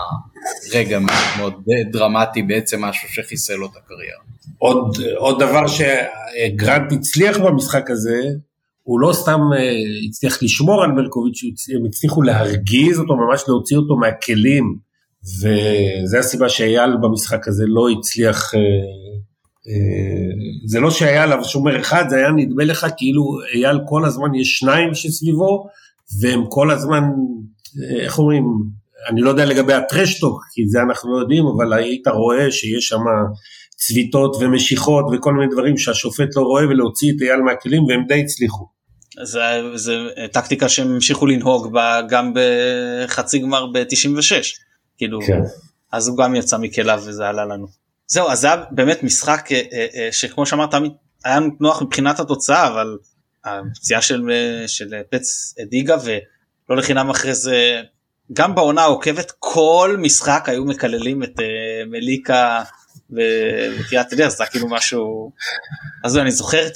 רגע מאוד מאוד דרמטי בעצם משהו שחיסל לו את הקריירה. עוד, עוד דבר שגרנט הצליח במשחק הזה, הוא לא סתם אה, הצליח לשמור על ברקוביץ', הם הצליחו להרגיז אותו, ממש להוציא אותו מהכלים, וזה הסיבה שאייל במשחק הזה לא הצליח, אה, אה, זה לא שהיה עליו שומר אחד, זה היה נדמה לך כאילו אייל כל הזמן יש שניים שסביבו, והם כל הזמן, אה, איך אומרים, אני לא יודע לגבי הטרשטוק, כי זה אנחנו לא יודעים, אבל היית רואה שיש שם צביטות ומשיכות וכל מיני דברים שהשופט לא רואה ולהוציא את אייל מהכלים והם די הצליחו. זה, זה טקטיקה שהם המשיכו לנהוג בה גם בחצי גמר ב-96. כאילו, כן. אז הוא גם יצא מכליו וזה עלה לנו. זהו, אז זה היה באמת משחק אה, אה, אה, שכמו שאמרת, היה נוח מבחינת התוצאה, אבל הפציעה של, של פץ הדאיגה ולא לחינם אחרי זה, גם בעונה העוקבת כל משחק היו מקללים את מליקה וקריית אליאס, זה היה כאילו משהו, אז אני זוכר,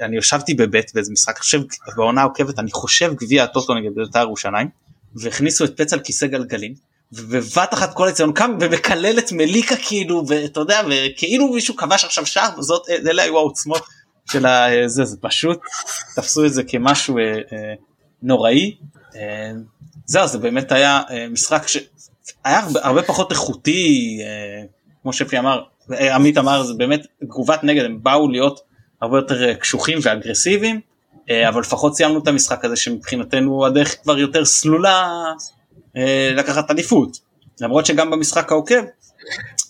אני ישבתי בבית באיזה משחק, אני חושב בעונה העוקבת, אני חושב גביע הטוטו נגד בית"ר ירושלים, והכניסו את פץ על כיסא גלגלים, ובבת אחת כל הציון קם ומקלל את מליקה כאילו, ואתה יודע, וכאילו מישהו כבש עכשיו שער, וזאת, אלה היו העוצמות של ה- זה, זה פשוט, תפסו את זה כמשהו אה, אה, נוראי. אה, זהו, זה באמת היה אה, משחק שהיה הרבה, הרבה פחות איכותי, אה, כמו שפי אמר, אה, עמית אמר, זה באמת תגובת נגד, הם באו להיות הרבה יותר אה, קשוחים ואגרסיביים, אה, אבל לפחות סיימנו את המשחק הזה שמבחינתנו הדרך כבר יותר סלולה לקחת אליפות. למרות שגם במשחק העוקב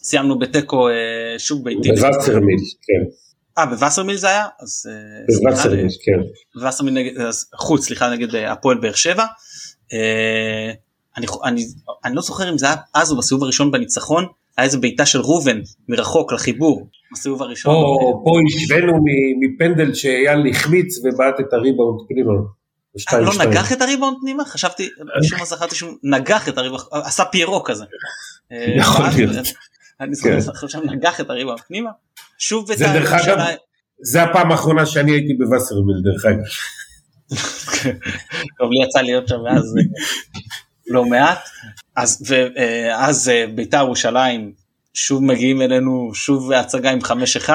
סיימנו בתיקו אה, שוב ביתי. בווסרמיל, כן. אה בווסרמיל זה היה? אז אה, סליחה, בווסרמיל, כן. וסרמיל נגד, אז חוץ סליחה נגד אה, הפועל באר שבע. אה, אני, אני, אני לא זוכר אם זה היה אז או בסיבוב הראשון בניצחון, היה איזה בעיטה של ראובן מרחוק לחיבור בסיבוב הראשון. פה פה השווינו מ- מפנדל שאייל החמיץ ובעט את הריבאונד פנימה. אה, בשתיים, לא. נגח את הריבאונד פנימה? חשבתי, משום מה זכרתי שהוא נגח את הריבאונד, עשה פיירו כזה. אה, יכול להיות. אני כן. זוכר שם נגח את הריבאונד פנימה. שוב בית"ר ירושלים. זה הפעם האחרונה שאני הייתי בווסרמיל דרך אגב. <laughs> טוב לי יצא להיות שם מאז אה, לא מעט אז ואז אה, בית"ר ירושלים שוב מגיעים אלינו שוב הצגה עם 5-1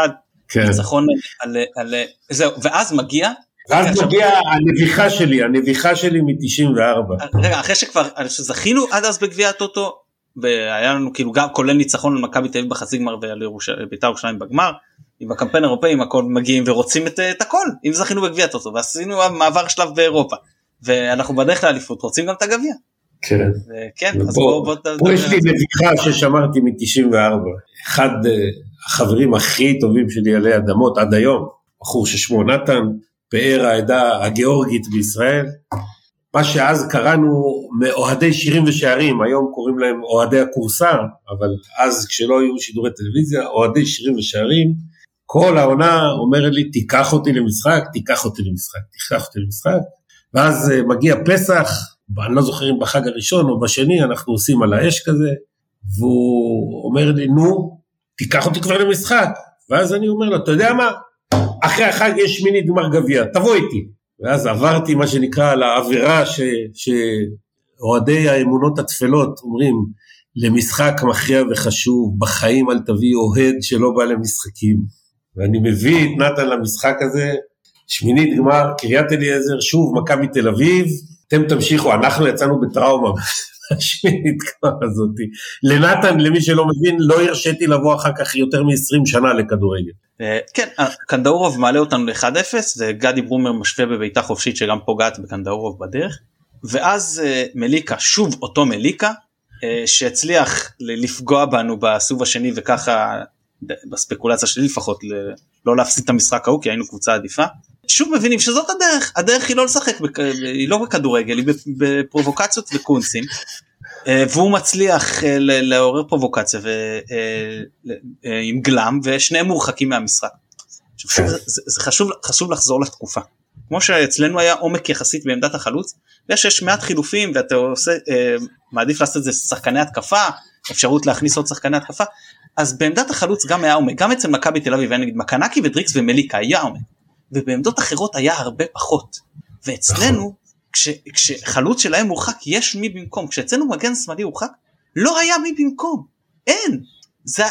כן. ניצחון על, על זהו ואז מגיע ואז מגיעה הנביחה שלי, הנביחה שלי מ-94. רגע אחרי שכבר זכינו עד אז בגביע הטוטו והיה לנו כאילו גם כולל ניצחון על מכבי תל אביב בחצי גמר ועל בית"ר ירושלים בגמר עם הקמפיין האירופאי עם הכל מגיעים ורוצים את, את הכל אם זכינו בגביע טוטו ועשינו מעבר שלב באירופה ואנחנו בדרך לאליפות רוצים גם את הגביע. כן. כן, אז בואו בוא, בוא פה יש לי נביכה ששמרתי מ-94. אחד החברים הכי טובים שלי עלי אדמות עד היום, בחור ששמו נתן, פאר העדה הגיאורגית בישראל. מה שאז קראנו מאוהדי שירים ושערים, היום קוראים להם אוהדי הכורסה, אבל אז כשלא היו שידורי טלוויזיה, אוהדי שירים ושערים, כל העונה אומרת לי, תיקח אותי למשחק, תיקח אותי למשחק, תיקח אותי למשחק, ואז אה, מגיע פסח, אני לא זוכר אם בחג הראשון או בשני, אנחנו עושים על האש כזה, והוא אומר לי, נו, תיקח אותי כבר למשחק. ואז אני אומר לו, אתה יודע מה, אחרי החג יש מינית גמר גביע, תבוא איתי. ואז עברתי מה שנקרא על העבירה שאוהדי האמונות התפלות אומרים, למשחק מכריע וחשוב, בחיים אל תביא אוהד שלא בא למשחקים. ואני מביא את נתן למשחק הזה, שמינית גמר, קריית אליעזר, שוב מכבי תל אביב, אתם תמשיכו, אנחנו יצאנו בטראומה השמינית גמר הזאתי. לנתן, למי שלא מבין, לא הרשיתי לבוא אחר כך יותר מ-20 שנה לכדורגל. אה, כן, אה, קנדאורוב מעלה אותנו ל-1-0, וגדי ברומר משווה בביתה חופשית שגם פוגעת בקנדאורוב בדרך, ואז אה, מליקה, שוב אותו מליקה, שהצליח לפגוע בנו בסיבוב השני וככה בספקולציה שלי לפחות לא להפסיד את המשחק ההוא כי היינו קבוצה עדיפה. שוב מבינים שזאת הדרך. הדרך היא לא לשחק היא לא בכדורגל היא בפרובוקציות וקונסים אה, והוא מצליח אה, לעורר פרובוקציה אה, עם גלם ושניהם מורחקים מהמשחק. זה, זה, זה חשוב חשוב לחזור לתקופה. כמו שאצלנו היה עומק יחסית בעמדת החלוץ ויש יש מעט חילופים ואתה עושה מעדיף לעשות את זה שחקני התקפה אפשרות להכניס עוד שחקני התקפה. אז בעמדת החלוץ גם היה עומק. גם אצל מכבי תל אביב היה נגיד מקנקי ודריקס ומליקה היה עומק ובעמדות אחרות היה הרבה פחות. ואצלנו כש, כשחלוץ שלהם הורחק יש מי במקום. כשאצלנו מגן שמאלי הורחק לא היה מי במקום. אין. זה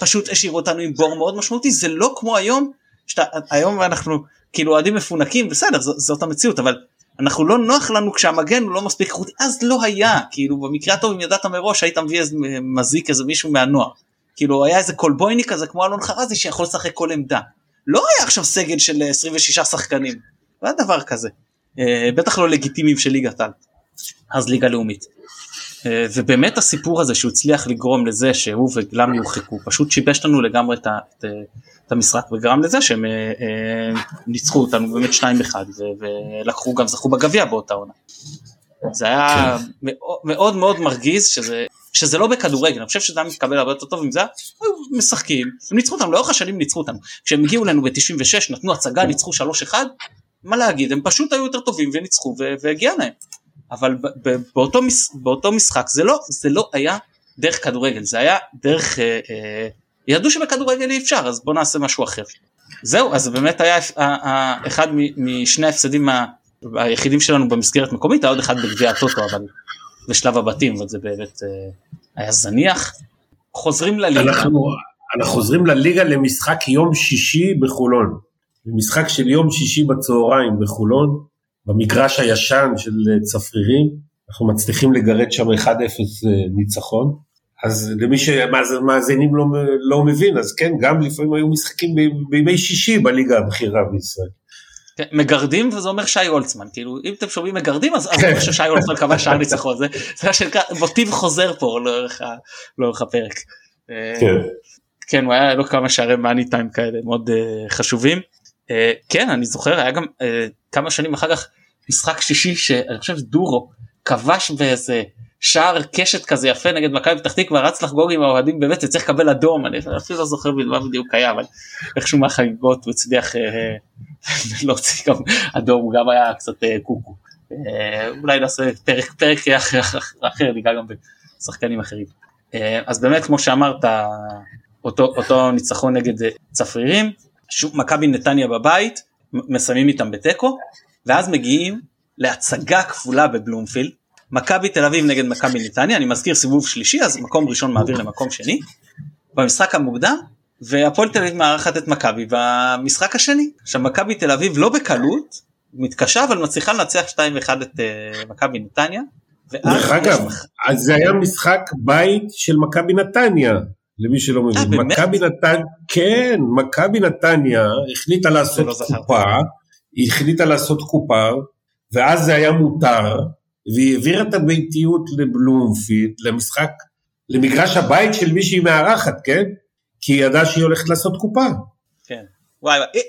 פשוט השאיר אותנו עם בור מאוד משמעותי. זה לא כמו היום שאתה היום אנחנו כאילו אוהדים מפונקים בסדר ז, זאת המציאות אבל אנחנו לא נוח לנו כשהמגן הוא לא מספיק איכותי. אז לא היה. כאילו במקרה הטוב אם ידעת מראש היית מביא איזה מזיק איזה מישהו מהנוער. כאילו היה איזה קולבויני כזה כמו אלון חרזי שיכול לשחק כל עמדה לא היה עכשיו סגל של 26 שחקנים לא היה דבר כזה אה, בטח לא לגיטימיים של ליגת על אז ליגה לאומית אה, ובאמת הסיפור הזה שהוא הצליח לגרום לזה שהוא וגלם יורחקו פשוט שיבש לנו לגמרי את, את, את המשחק וגרם לזה שהם אה, ניצחו אותנו באמת 2-1 ולקחו גם זכו בגביע באותה עונה. זה היה כן. מאוד מאוד מרגיז שזה שזה לא בכדורגל אני חושב שזה היה מתקבל הרבה יותר טוב עם זה היו משחקים הם ניצחו אותנו לאורך השנים ניצחו אותנו. כשהם הגיעו אלינו ב-96 נתנו הצגה ניצחו 3-1 מה להגיד הם פשוט היו יותר טובים וניצחו והגיע להם. אבל באותו, באותו משחק זה לא זה לא היה דרך כדורגל זה היה דרך אה, אה, ידעו שבכדורגל אי אפשר אז בוא נעשה משהו אחר. זהו אז באמת היה אה, אחד משני ההפסדים היחידים שלנו במסגרת מקומית היה עוד אחד בגביע הטוטו אבל בשלב הבתים אבל זה באמת אה, היה זניח. חוזרים לליגה. אנחנו, אנחנו חוזרים לליגה למשחק יום שישי בחולון. משחק של יום שישי בצהריים בחולון, במגרש הישן של אה, צפרירים, אנחנו מצליחים לגרד שם 1-0 אה, ניצחון. אז למי שמאזינים לא, לא מבין, אז כן, גם לפעמים היו משחקים בימי שישי בליגה הבכירה בישראל. מגרדים וזה אומר שי הולצמן כאילו אם אתם שומעים מגרדים אז זה אומר ששי הולצמן קבע שער ניצחון זה מוטיב חוזר פה לאורך הפרק. אה, כן. כן הוא היה לו כמה שערי מאני טיים כאלה מאוד אה, חשובים. אה, כן אני זוכר היה גם כמה שנים אחר כך משחק שישי שאני חושב דורו כבש באיזה שער קשת כזה יפה נגד מכבי פתח תקווה רץ לחגוג עם האוהדים באמת צריך לקבל אדום אני אפילו לא זוכר מה בדיוק היה אבל איכשהו מהחגיגות הוא הצליח להוציא גם אדום גם היה קצת אה, קוקו. אה, אולי נעשה פרק פרק אחר ניגע גם בשחקנים אחרים. אה, אז באמת כמו שאמרת אותו, אותו ניצחון נגד צפרירים מכבי נתניה בבית מסיימים איתם בתיקו ואז מגיעים להצגה כפולה בבלומפילד מכבי תל אביב נגד מכבי נתניה, אני מזכיר סיבוב שלישי, אז מקום ראשון מעביר למקום שני. במשחק המוקדם, והפועל תל אביב מארחת את מכבי במשחק השני. עכשיו מכבי תל אביב לא בקלות, מתקשה אבל מצליחה לנצח 2-1 את uh, מכבי נתניה. דרך אגב, אז זה היה משחק בית של מכבי נתניה. למי שלא אה, מבין. באמת? מכבי נתניה, כן, מכבי נתניה החליטה לעשות לא. קופה, היא החליטה לעשות קופה, ואז זה היה מותר, והיא העבירה את הביתיות לבלומפילד, למשחק, למגרש הבית של מי שהיא מארחת, כן? כי היא ידעה שהיא הולכת לעשות קופה. כן. וואי אה,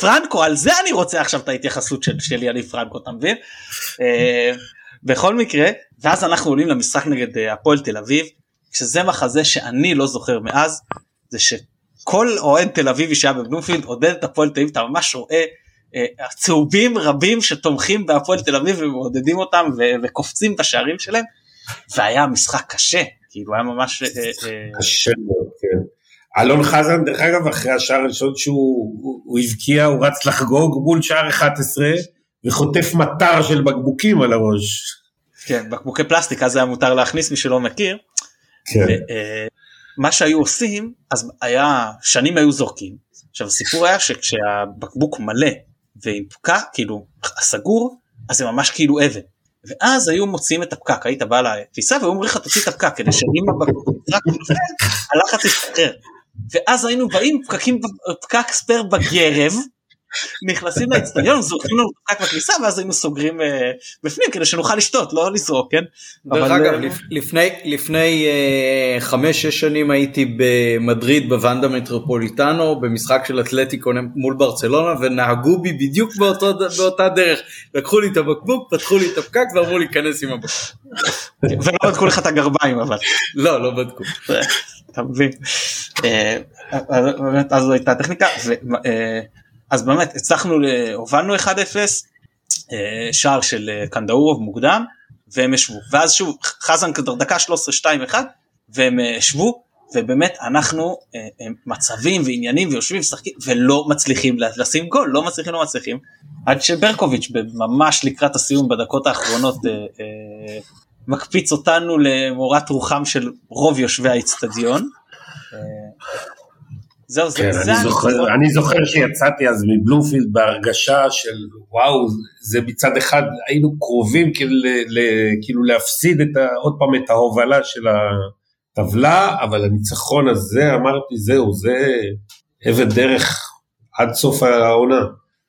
פרנקו על זה אני רוצה עכשיו את ההתייחסות של, של יניב פרנקו אתה מבין? אה, בכל מקרה ואז אנחנו עולים למשחק נגד אה, הפועל תל אביב שזה מחזה שאני לא זוכר מאז זה שכל אוהד תל אביבי שהיה בבלומפילד עודד את הפועל תל אביב אתה ממש רואה אה, צהובים רבים שתומכים בהפועל תל אביב ומעודדים אותם ו- וקופצים בשערים שלהם והיה משחק קשה כאילו היה ממש אה, אה, קשה מאוד, כן. אלון חזן, דרך אגב, אחרי השער הראשון שהוא הוא- הוא הבקיע, הוא רץ לחגוג מול שער 11, וחוטף מטר של בקבוקים על הראש. כן בקבוקי פלסטיק אז היה מותר להכניס מי שלא מכיר כן. אה, מה שהיו עושים אז היה שנים היו זורקים עכשיו הסיפור היה שכשהבקבוק מלא ועם פקק כאילו סגור אז זה ממש כאילו אבן. ואז היו מוציאים את הפקק היית בא לתפיסה והיו אומרים לך תוציא את הפקק כדי שאם נופל הלחץ ישתחרר ואז היינו באים פקקים פקק ספייר בגרב נכנסים לאצטדיון זורקים לנו פקק בכניסה ואז היינו סוגרים אה, בפנים כדי שנוכל לשתות לא לזרוק כן. דרך אגב, אה, לפ- לפני, לפני אה, חמש-שש שנים הייתי במדריד בוונדה מטרופוליטנו במשחק של אתלטיקו מול ברצלונה ונהגו בי בדיוק באותה דרך. לקחו לי את הבקבוק, פתחו לי את הפקק ואמרו להיכנס עם הבקבוק. ולא בדקו לך את הגרביים אבל. לא, לא בדקו. אתה מבין. אז זו הייתה הטכניקה ו- אה, אז באמת הצלחנו הובלנו 1-0 אה, שער של אה, קנדאורוב מוקדם והם ישבו ואז שוב חזן כדר דקה 13-2-1 והם אה, ישבו ובאמת אנחנו מצבים ועניינים ויושבים ומשחקים ולא מצליחים לשים גול לא מצליחים לא מצליחים עד שברקוביץ' ממש לקראת הסיום בדקות האחרונות מקפיץ אותנו למורת רוחם של רוב יושבי האיצטדיון. זהו זה, כן, זה אני הניצחון. זוכר, אני זוכר שיצאתי אז מבלומפילד בהרגשה של וואו, זה מצד אחד היינו קרובים כאילו, ל, כאילו להפסיד את ה, עוד פעם את ההובלה של הטבלה, אבל הניצחון הזה אמרתי זהו, זה אבן דרך עד סוף העונה.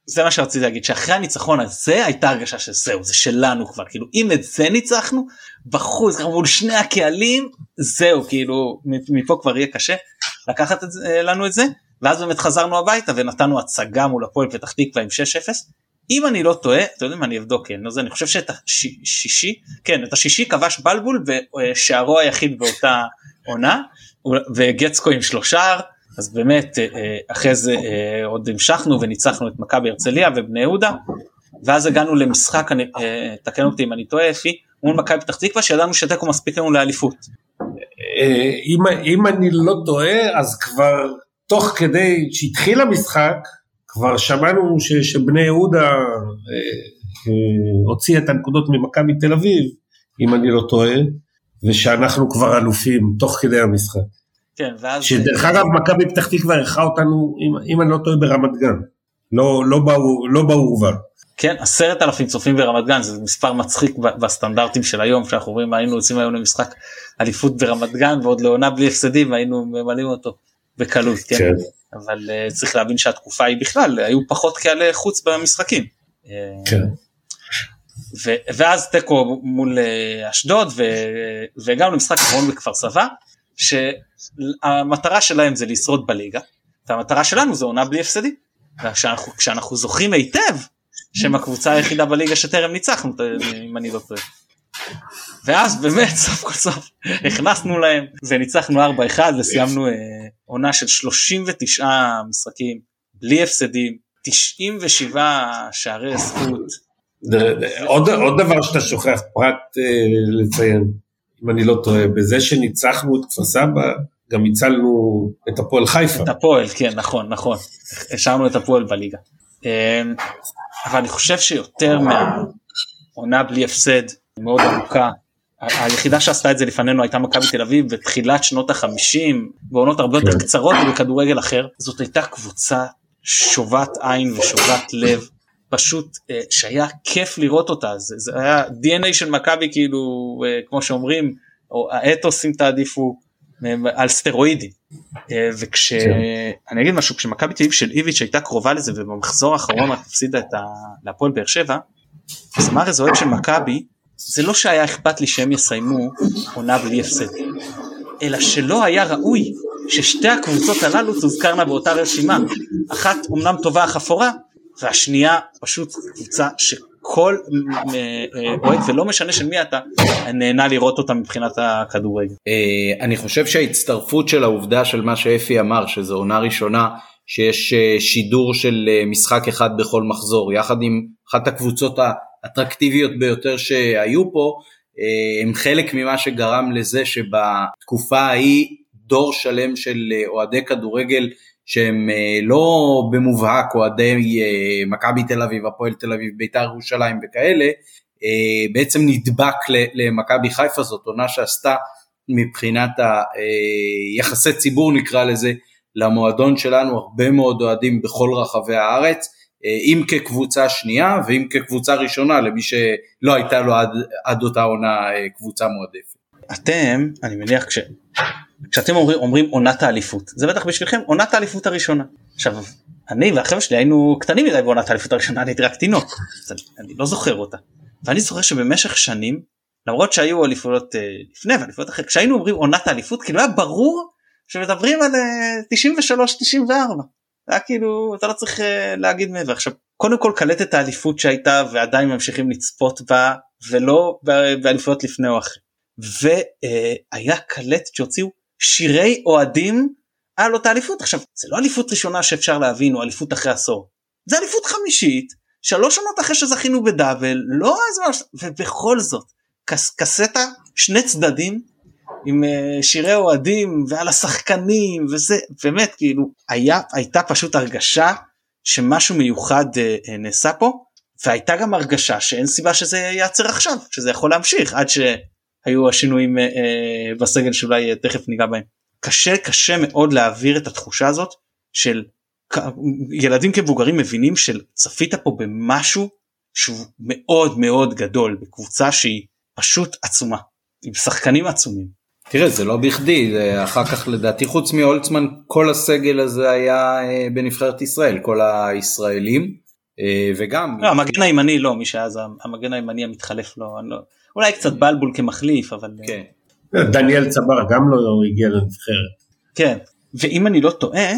זה מה שרציתי להגיד שאחרי הניצחון הזה הייתה הרגשה שזהו זה שלנו כבר כאילו אם את זה ניצחנו בחוץ מול שני הקהלים זהו כאילו מפה כבר יהיה קשה לקחת את זה, לנו את זה ואז באמת חזרנו הביתה ונתנו הצגה מול הפועל פתח תקווה עם 6-0. אם אני לא טועה אתה יודע מה אני אבדוק כן, זה, אני חושב שאת השישי כן את השישי כבש בלבול ושערו היחיד באותה <laughs> עונה וגצקו עם שלושה אז באמת אה, אחרי זה אה, עוד המשכנו וניצחנו את מכבי הרצליה ובני יהודה ואז הגענו למשחק, אה, תקן אותי אם אני טועה אפי, מול מכבי פתח תקווה שידענו שתיקו מספיק לנו לאליפות. אם, אם אני לא טועה אז כבר תוך כדי שהתחיל המשחק כבר שמענו ש, שבני יהודה אה, אה, הוציאה את הנקודות ממכבי תל אביב אם אני לא טועה ושאנחנו כבר אלופים תוך כדי המשחק. כן, ואז... שדרך אגב מכבי פתח תקווה אירחה אותנו אם, אם אני לא טועה ברמת גן לא, לא, באור, לא באורווה. כן עשרת אלפים צופים ברמת גן זה מספר מצחיק בסטנדרטים של היום שאנחנו רואים היינו יוצאים היום למשחק אליפות ברמת גן ועוד לעונה בלי הפסדים והיינו ממלאים אותו בקלות כן, כן. אבל uh, צריך להבין שהתקופה היא בכלל היו פחות קהלי חוץ במשחקים. כן. ו- ואז תיקו מול uh, אשדוד ו- והגענו למשחק אחרון בכפר סבא שהמטרה שלהם זה לשרוד בליגה והמטרה שלנו זה עונה בלי הפסדים. כשאנחנו זוכרים היטב שהם הקבוצה היחידה בליגה שטרם ניצחנו אם אני לא טועה. ואז באמת סוף כל סוף הכנסנו להם וניצחנו 4-1 וסיימנו אה, עונה של 39 משחקים בלי הפסדים 97 שערי זכות. עוד, עוד דבר שאתה שוכח פרט אה, לציין אם אני לא טועה בזה שניצחנו את כפר סבא גם הצלנו את הפועל חיפה. את הפועל כן נכון נכון השארנו את הפועל בליגה. אבל אני חושב שיותר מהעונה בלי הפסד מאוד ארוכה היחידה שעשתה את זה לפנינו הייתה מכבי תל אביב בתחילת שנות החמישים בעונות הרבה יותר קצרות בכדורגל אחר. זאת הייתה קבוצה שובת עין ושובת לב פשוט שהיה כיף לראות אותה. זה, זה היה dna של מכבי כאילו כמו שאומרים או האתוס אם תעדיפו על סטרואידים. וכשאני אגיד משהו כשמכבי תל אביב של איביץ' הייתה קרובה לזה ובמחזור האחרון רק הפסידה את להפועל באר שבע אז מרז אוהד של מכבי זה לא שהיה אכפת לי שהם יסיימו עונה בלי הפסד אלא שלא היה ראוי ששתי הקבוצות הללו תוזכרנה באותה רשימה אחת אמנם טובה אך אפורה והשנייה פשוט קבוצה שכל אוהד ולא משנה של מי אתה נהנה לראות אותה מבחינת הכדורגל. אה, אני חושב שההצטרפות של העובדה של מה שאפי אמר שזו עונה ראשונה שיש אה, שידור של אה, משחק אחד בכל מחזור יחד עם אחת הקבוצות האטרקטיביות ביותר שהיו פה הם חלק ממה שגרם לזה שבתקופה ההיא דור שלם של אוהדי כדורגל שהם אה, לא במובהק אוהדי אה, מכבי תל אביב, הפועל תל אביב, בית"ר ירושלים וכאלה, אה, בעצם נדבק למכבי חיפה, זאת עונה שעשתה מבחינת היחסי ציבור נקרא לזה, למועדון שלנו הרבה מאוד אוהדים בכל רחבי הארץ, אם כקבוצה שנייה ואם כקבוצה ראשונה למי שלא הייתה לו עד, עד אותה עונה קבוצה מועדפת. אתם, אני מניח כש... כשאתם אומרים, אומרים עונת האליפות זה בטח בשבילכם עונת האליפות הראשונה. עכשיו אני והחבר'ה שלי היינו קטנים מדי בעונת האליפות הראשונה אני הייתי רק תינוק אני, לא זוכר אותה. ואני זוכר שבמשך שנים למרות שהיו אליפויות אה, לפני ואליפויות אחרי כשהיינו אומרים עונת האליפות כאילו היה ברור שמדברים על 93 אה, 94. היה כאילו אתה לא צריך אה, להגיד מעבר עכשיו קודם כל קלטת האליפות שהייתה ועדיין ממשיכים לצפות בה ולא באליפויות לפני או אחרי. והיה קלטת שהוציאו שירי אוהדים על אותה אליפות. עכשיו זה לא אליפות ראשונה שאפשר להבין או אליפות אחרי עשור. זה אליפות חמישית שלוש שנות אחרי שזכינו בדאבל לא אז ובכל זאת קס, קסטה שני צדדים עם uh, שירי אוהדים ועל השחקנים וזה באמת כאילו היה הייתה פשוט הרגשה שמשהו מיוחד uh, נעשה פה והייתה גם הרגשה שאין סיבה שזה ייעצר עכשיו שזה יכול להמשיך עד ש... היו השינויים אה, אה, בסגל שאולי אה, תכף ניגע בהם. קשה קשה מאוד להעביר את התחושה הזאת של ילדים כמבוגרים מבינים של צפית פה במשהו שהוא מאוד מאוד גדול בקבוצה שהיא פשוט עצומה עם שחקנים עצומים. תראה זה לא בכדי זה אחר כך לדעתי חוץ מאולצמן כל הסגל הזה היה בנבחרת ישראל כל הישראלים וגם לא, המגן הימני לא מי שהיה המגן הימני המתחלף לא, לא אולי קצת בלבול כמחליף אבל אה, כן. דניאל צבר גם לא הגיע לנבחרת. כן ואם אני לא טועה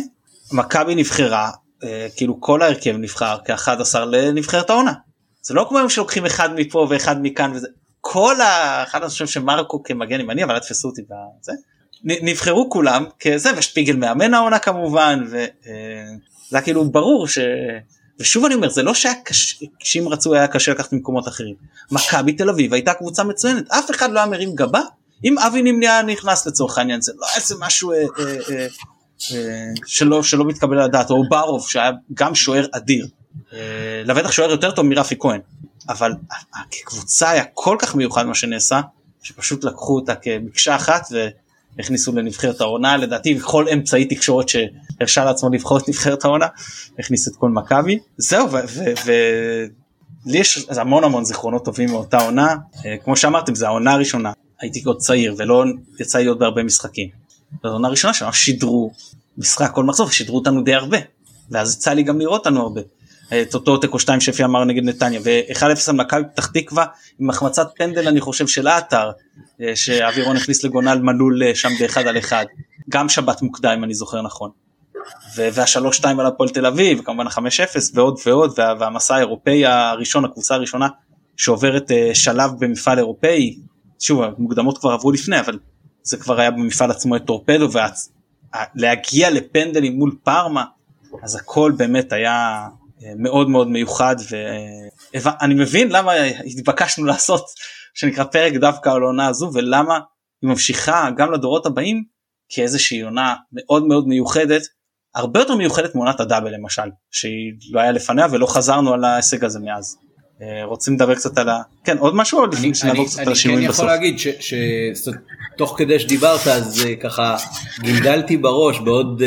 מכבי נבחרה אה, כאילו כל ההרכב נבחר כ-11 לנבחרת העונה. זה לא כמו שלוקחים אחד מפה ואחד מכאן וזה כל האחד אני חושב שמרקו כמגן ימני אבל אל תפסו אותי בזה נבחרו כולם כזה ושפיגל מאמן העונה כמובן וזה אה, כאילו ברור ש... ושוב אני אומר זה לא שהיה קשה שאם רצו היה קשה לקחת ממקומות אחרים. מכבי תל אביב הייתה קבוצה מצוינת אף אחד לא היה מרים גבה אם אבי נמניה נכנס לצורך העניין זה לא איזה משהו אה, אה, אה, אה, שלא שלא מתקבל על הדעת או ברוב שהיה גם שוער אדיר. אה, לבטח שוער יותר טוב מרפי כהן אבל כקבוצה היה כל כך מיוחד מה שנעשה שפשוט לקחו אותה כמקשה אחת. הכניסו לנבחרת העונה לדעתי בכל אמצעי תקשורת שהרשה לעצמו לבחור את נבחרת העונה הכניס את כל מכבי זהו ולי יש המון המון זיכרונות טובים מאותה עונה אה, כמו שאמרתם זה העונה הראשונה הייתי עוד צעיר ולא יצא להיות בהרבה משחקים. זו העונה הראשונה שממש שידרו משחק כל מחזור שידרו אותנו די הרבה ואז יצא לי גם לראות אותנו הרבה. את אותו תיקו 2 שפי אמר נגד נתניה ו-1-0 על מכבי פתח תקווה עם החמצת פנדל אני חושב של האתר אה, שאווירון הכניס לגונל מלול אה, שם באחד על אחד גם שבת מוקדם אם אני זוכר נכון. והשלוש שתיים על הפועל תל אביב כמובן החמש אפס ועוד ועוד וה, והמסע האירופאי הראשון הקבוצה הראשונה שעוברת אה, שלב במפעל אירופאי שוב המוקדמות כבר עברו לפני אבל זה כבר היה במפעל עצמו את טורפדו ולהגיע לפנדלים מול פארמה אז הכל באמת היה מאוד מאוד מיוחד ואני מבין למה התבקשנו לעשות שנקרא פרק דווקא על העונה הזו ולמה היא ממשיכה גם לדורות הבאים כאיזושהי עונה מאוד מאוד מיוחדת הרבה יותר מיוחדת מעונת הדאבל למשל שהיא לא היה לפניה ולא חזרנו על ההישג הזה מאז. אה, רוצים לדבר קצת על ה... כן עוד משהו עוד לפני שנעבור קצת על השינויים בסוף. אני כן יכול להגיד שתוך כדי שדיברת אז אה, ככה גלגלתי בראש בעוד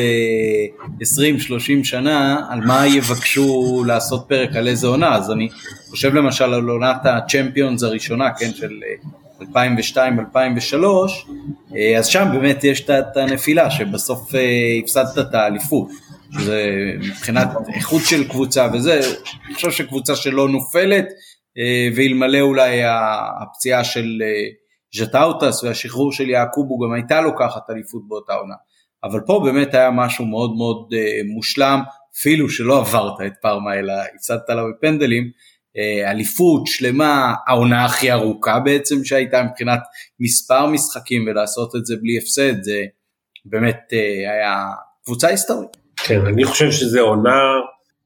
20-30 אה, שנה על מה יבקשו לעשות פרק על איזה עונה אז אני חושב למשל על עונת הצ'מפיונס הראשונה כן של 2002-2003, אז שם באמת יש את הנפילה שבסוף הפסדת את האליפות. שזה מבחינת איכות של קבוצה וזה, אני חושב שקבוצה שלא נופלת, ואלמלא אולי הפציעה של ז'טאוטס והשחרור של יעקובו גם הייתה לוקחת אליפות באותה עונה. אבל פה באמת היה משהו מאוד מאוד מושלם, אפילו שלא עברת את פארמה אלא הפסדת לה בפנדלים, אה, אליפות שלמה, העונה הכי ארוכה בעצם שהייתה מבחינת מספר משחקים ולעשות את זה בלי הפסד, זה באמת אה, היה קבוצה היסטורית. כן, אני חושב שזו עונה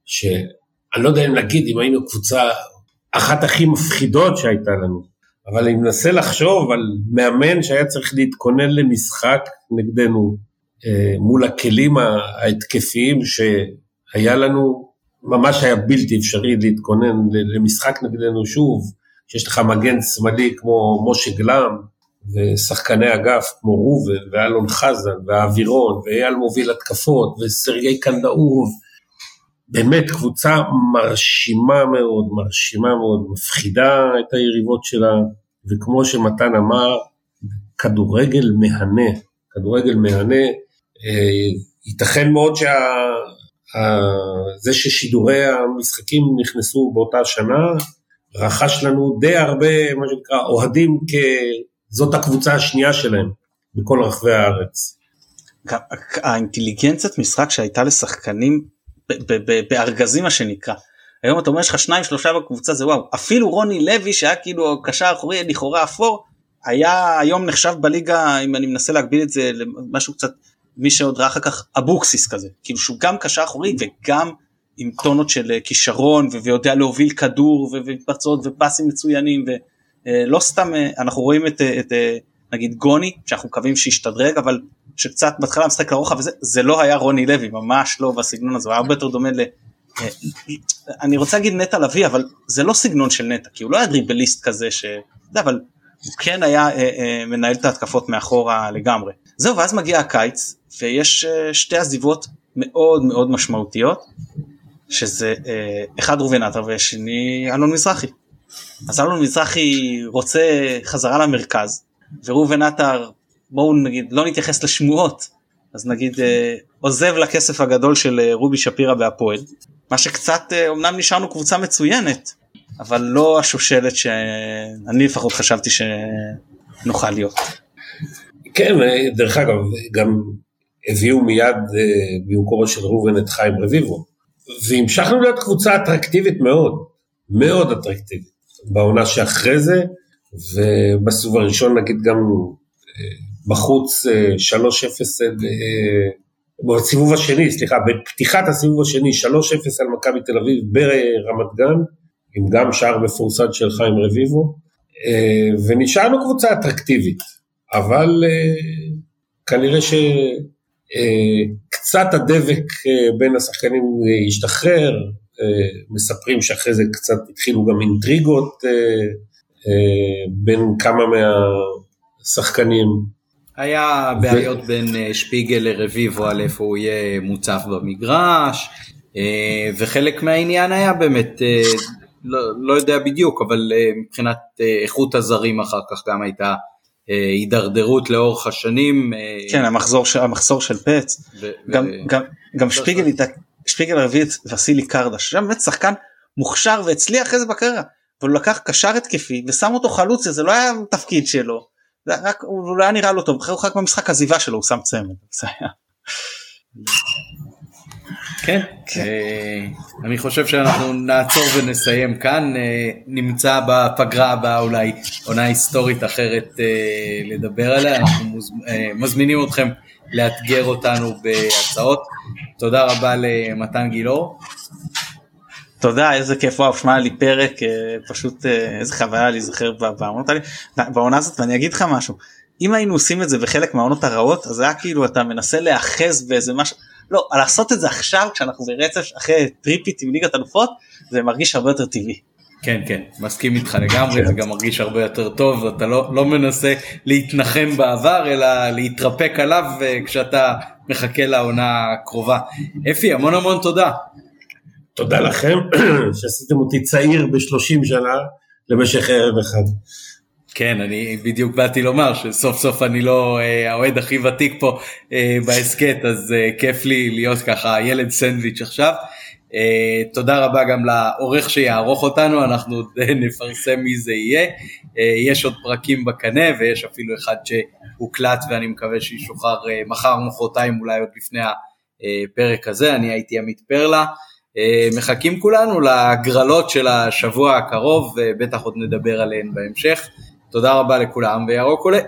שאני לא יודע אם להגיד אם היינו קבוצה אחת הכי מפחידות שהייתה לנו, אבל אני מנסה לחשוב על מאמן שהיה צריך להתכונן למשחק נגדנו אה, מול הכלים ההתקפיים שהיה לנו ממש היה בלתי אפשרי להתכונן למשחק נגדנו שוב, שיש לך מגן שמאלי כמו משה גלם, ושחקני אגף כמו ראובן, ואלון חזן, ואבירון, ואייל מוביל התקפות, וסרגי קנדאוב, באמת קבוצה מרשימה מאוד, מרשימה מאוד, מפחידה את היריבות שלה, וכמו שמתן אמר, כדורגל מהנה, כדורגל מהנה, אה, ייתכן מאוד שה... זה ששידורי המשחקים נכנסו באותה שנה, רכש לנו די הרבה, מה שנקרא, אוהדים כזאת הקבוצה השנייה שלהם בכל רחבי הארץ. האינטליגנציית משחק שהייתה לשחקנים בארגזים מה שנקרא. היום אתה אומר יש לך שניים שלושה בקבוצה זה וואו אפילו רוני לוי שהיה כאילו קשר אחורי לכאורה אפור היה היום נחשב בליגה אם אני מנסה להגביל את זה למשהו קצת מי שעוד ראה אחר כך אבוקסיס כזה כאילו שהוא גם קשר אחורי וגם עם טונות של אה, כישרון ויודע להוביל כדור ומתפרצות ופסים מצוינים ולא סתם אה, אנחנו רואים את, את נגיד גוני שאנחנו מקווים שישתדרג אבל שקצת בהתחלה משחק לרוחב וזה זה לא היה רוני לוי ממש לא בסגנון הזה הוא היה הרבה יותר דומה ל... אה, אני רוצה להגיד נטע לביא אבל זה לא סגנון של נטע כי הוא לא היה דריבליסט כזה ש... אבל הוא כן היה מנהל את ההתקפות מאחורה לגמרי. זהו ואז מגיע הקיץ ויש אה, שתי עזיבות מאוד מאוד משמעותיות שזה אה, אחד ראובן עטר ושני אלון מזרחי. אז אלון מזרחי רוצה חזרה למרכז וראובן עטר בואו נגיד לא נתייחס לשמועות אז נגיד אה, עוזב לכסף הגדול של רובי שפירא בהפועל מה שקצת אמנם נשארנו קבוצה מצוינת אבל לא השושלת שאני לפחות חשבתי שנוכל להיות. כן, דרך אגב, גם הביאו מיד אה, במקומו של ראובן את חיים רביבו, והמשכנו להיות קבוצה אטרקטיבית מאוד, מאוד אטרקטיבית, בעונה שאחרי זה, ובסיבוב הראשון נגיד גם אה, בחוץ 3-0, אה, בסיבוב השני, סליחה, בפתיחת הסיבוב השני 3-0 על מכבי תל אביב ברמת גן, עם גם שער מפורסד של חיים רביבו, ונשארנו קבוצה אטרקטיבית. אבל אה, כנראה שקצת אה, הדבק אה, בין השחקנים השתחרר, מספרים שאחרי זה קצת התחילו גם אינטריגות בין כמה מהשחקנים. היה בעיות ו... בין שפיגל לרביבו על איפה הוא יהיה מוצף במגרש, וחלק מהעניין היה באמת, לא, לא יודע בדיוק, אבל מבחינת איכות הזרים אחר כך גם הייתה אה, הידרדרות לאורך השנים. אה, כן המחזור של המחסור של פץ ו- גם ו- גם גם לא שפיגל שפיגל הביא את וסילי קרדש שם באמת שחקן מוכשר והצליח אחרי זה בקריירה. אבל הוא לקח קשר התקפי ושם אותו חלוץ זה לא היה תפקיד שלו. רק הוא לא היה נראה לו טוב אחרי רק במשחק עזיבה שלו הוא שם צמד. כן, כן. אה, אני חושב שאנחנו נעצור ונסיים כאן, אה, נמצא בפגרה הבאה אולי עונה היסטורית אחרת אה, לדבר עליה, אנחנו מזמינים אתכם לאתגר אותנו בהצעות. תודה רבה למתן גילאור. תודה איזה כיף וואו שמע לי פרק פשוט איזה חוויה להיזכר בעונה הזאת ואני אגיד לך משהו אם היינו עושים את זה בחלק מהעונות הרעות אז היה כאילו אתה מנסה להאחז באיזה משהו לא לעשות את זה עכשיו כשאנחנו ברצף אחרי טריפית עם ליגת אלופות זה מרגיש הרבה יותר טבעי. כן כן מסכים איתך לגמרי זה גם מרגיש הרבה יותר טוב אתה לא לא מנסה להתנחם בעבר אלא להתרפק עליו אה, כשאתה מחכה לעונה הקרובה. אפי המון המון תודה. תודה לכם <clears throat> שעשיתם אותי צעיר ב-30 שנה למשך ערב אחד. כן, אני בדיוק באתי לומר שסוף סוף אני לא אה, האוהד הכי ותיק פה אה, בהסכת, אז אה, כיף לי להיות ככה ילד סנדוויץ' עכשיו. תודה רבה גם לעורך שיערוך אותנו, אנחנו <laughs> נפרסם מי זה יהיה. יש עוד פרקים בקנה ויש אפילו אחד שהוקלט ואני מקווה שישוחרר מחר, מחרתיים, אולי עוד לפני הפרק הזה. אני הייתי עמית פרלה. מחכים כולנו לגרלות של השבוע הקרוב, ובטח עוד נדבר עליהן בהמשך. תודה רבה לכולם וירוק עולה.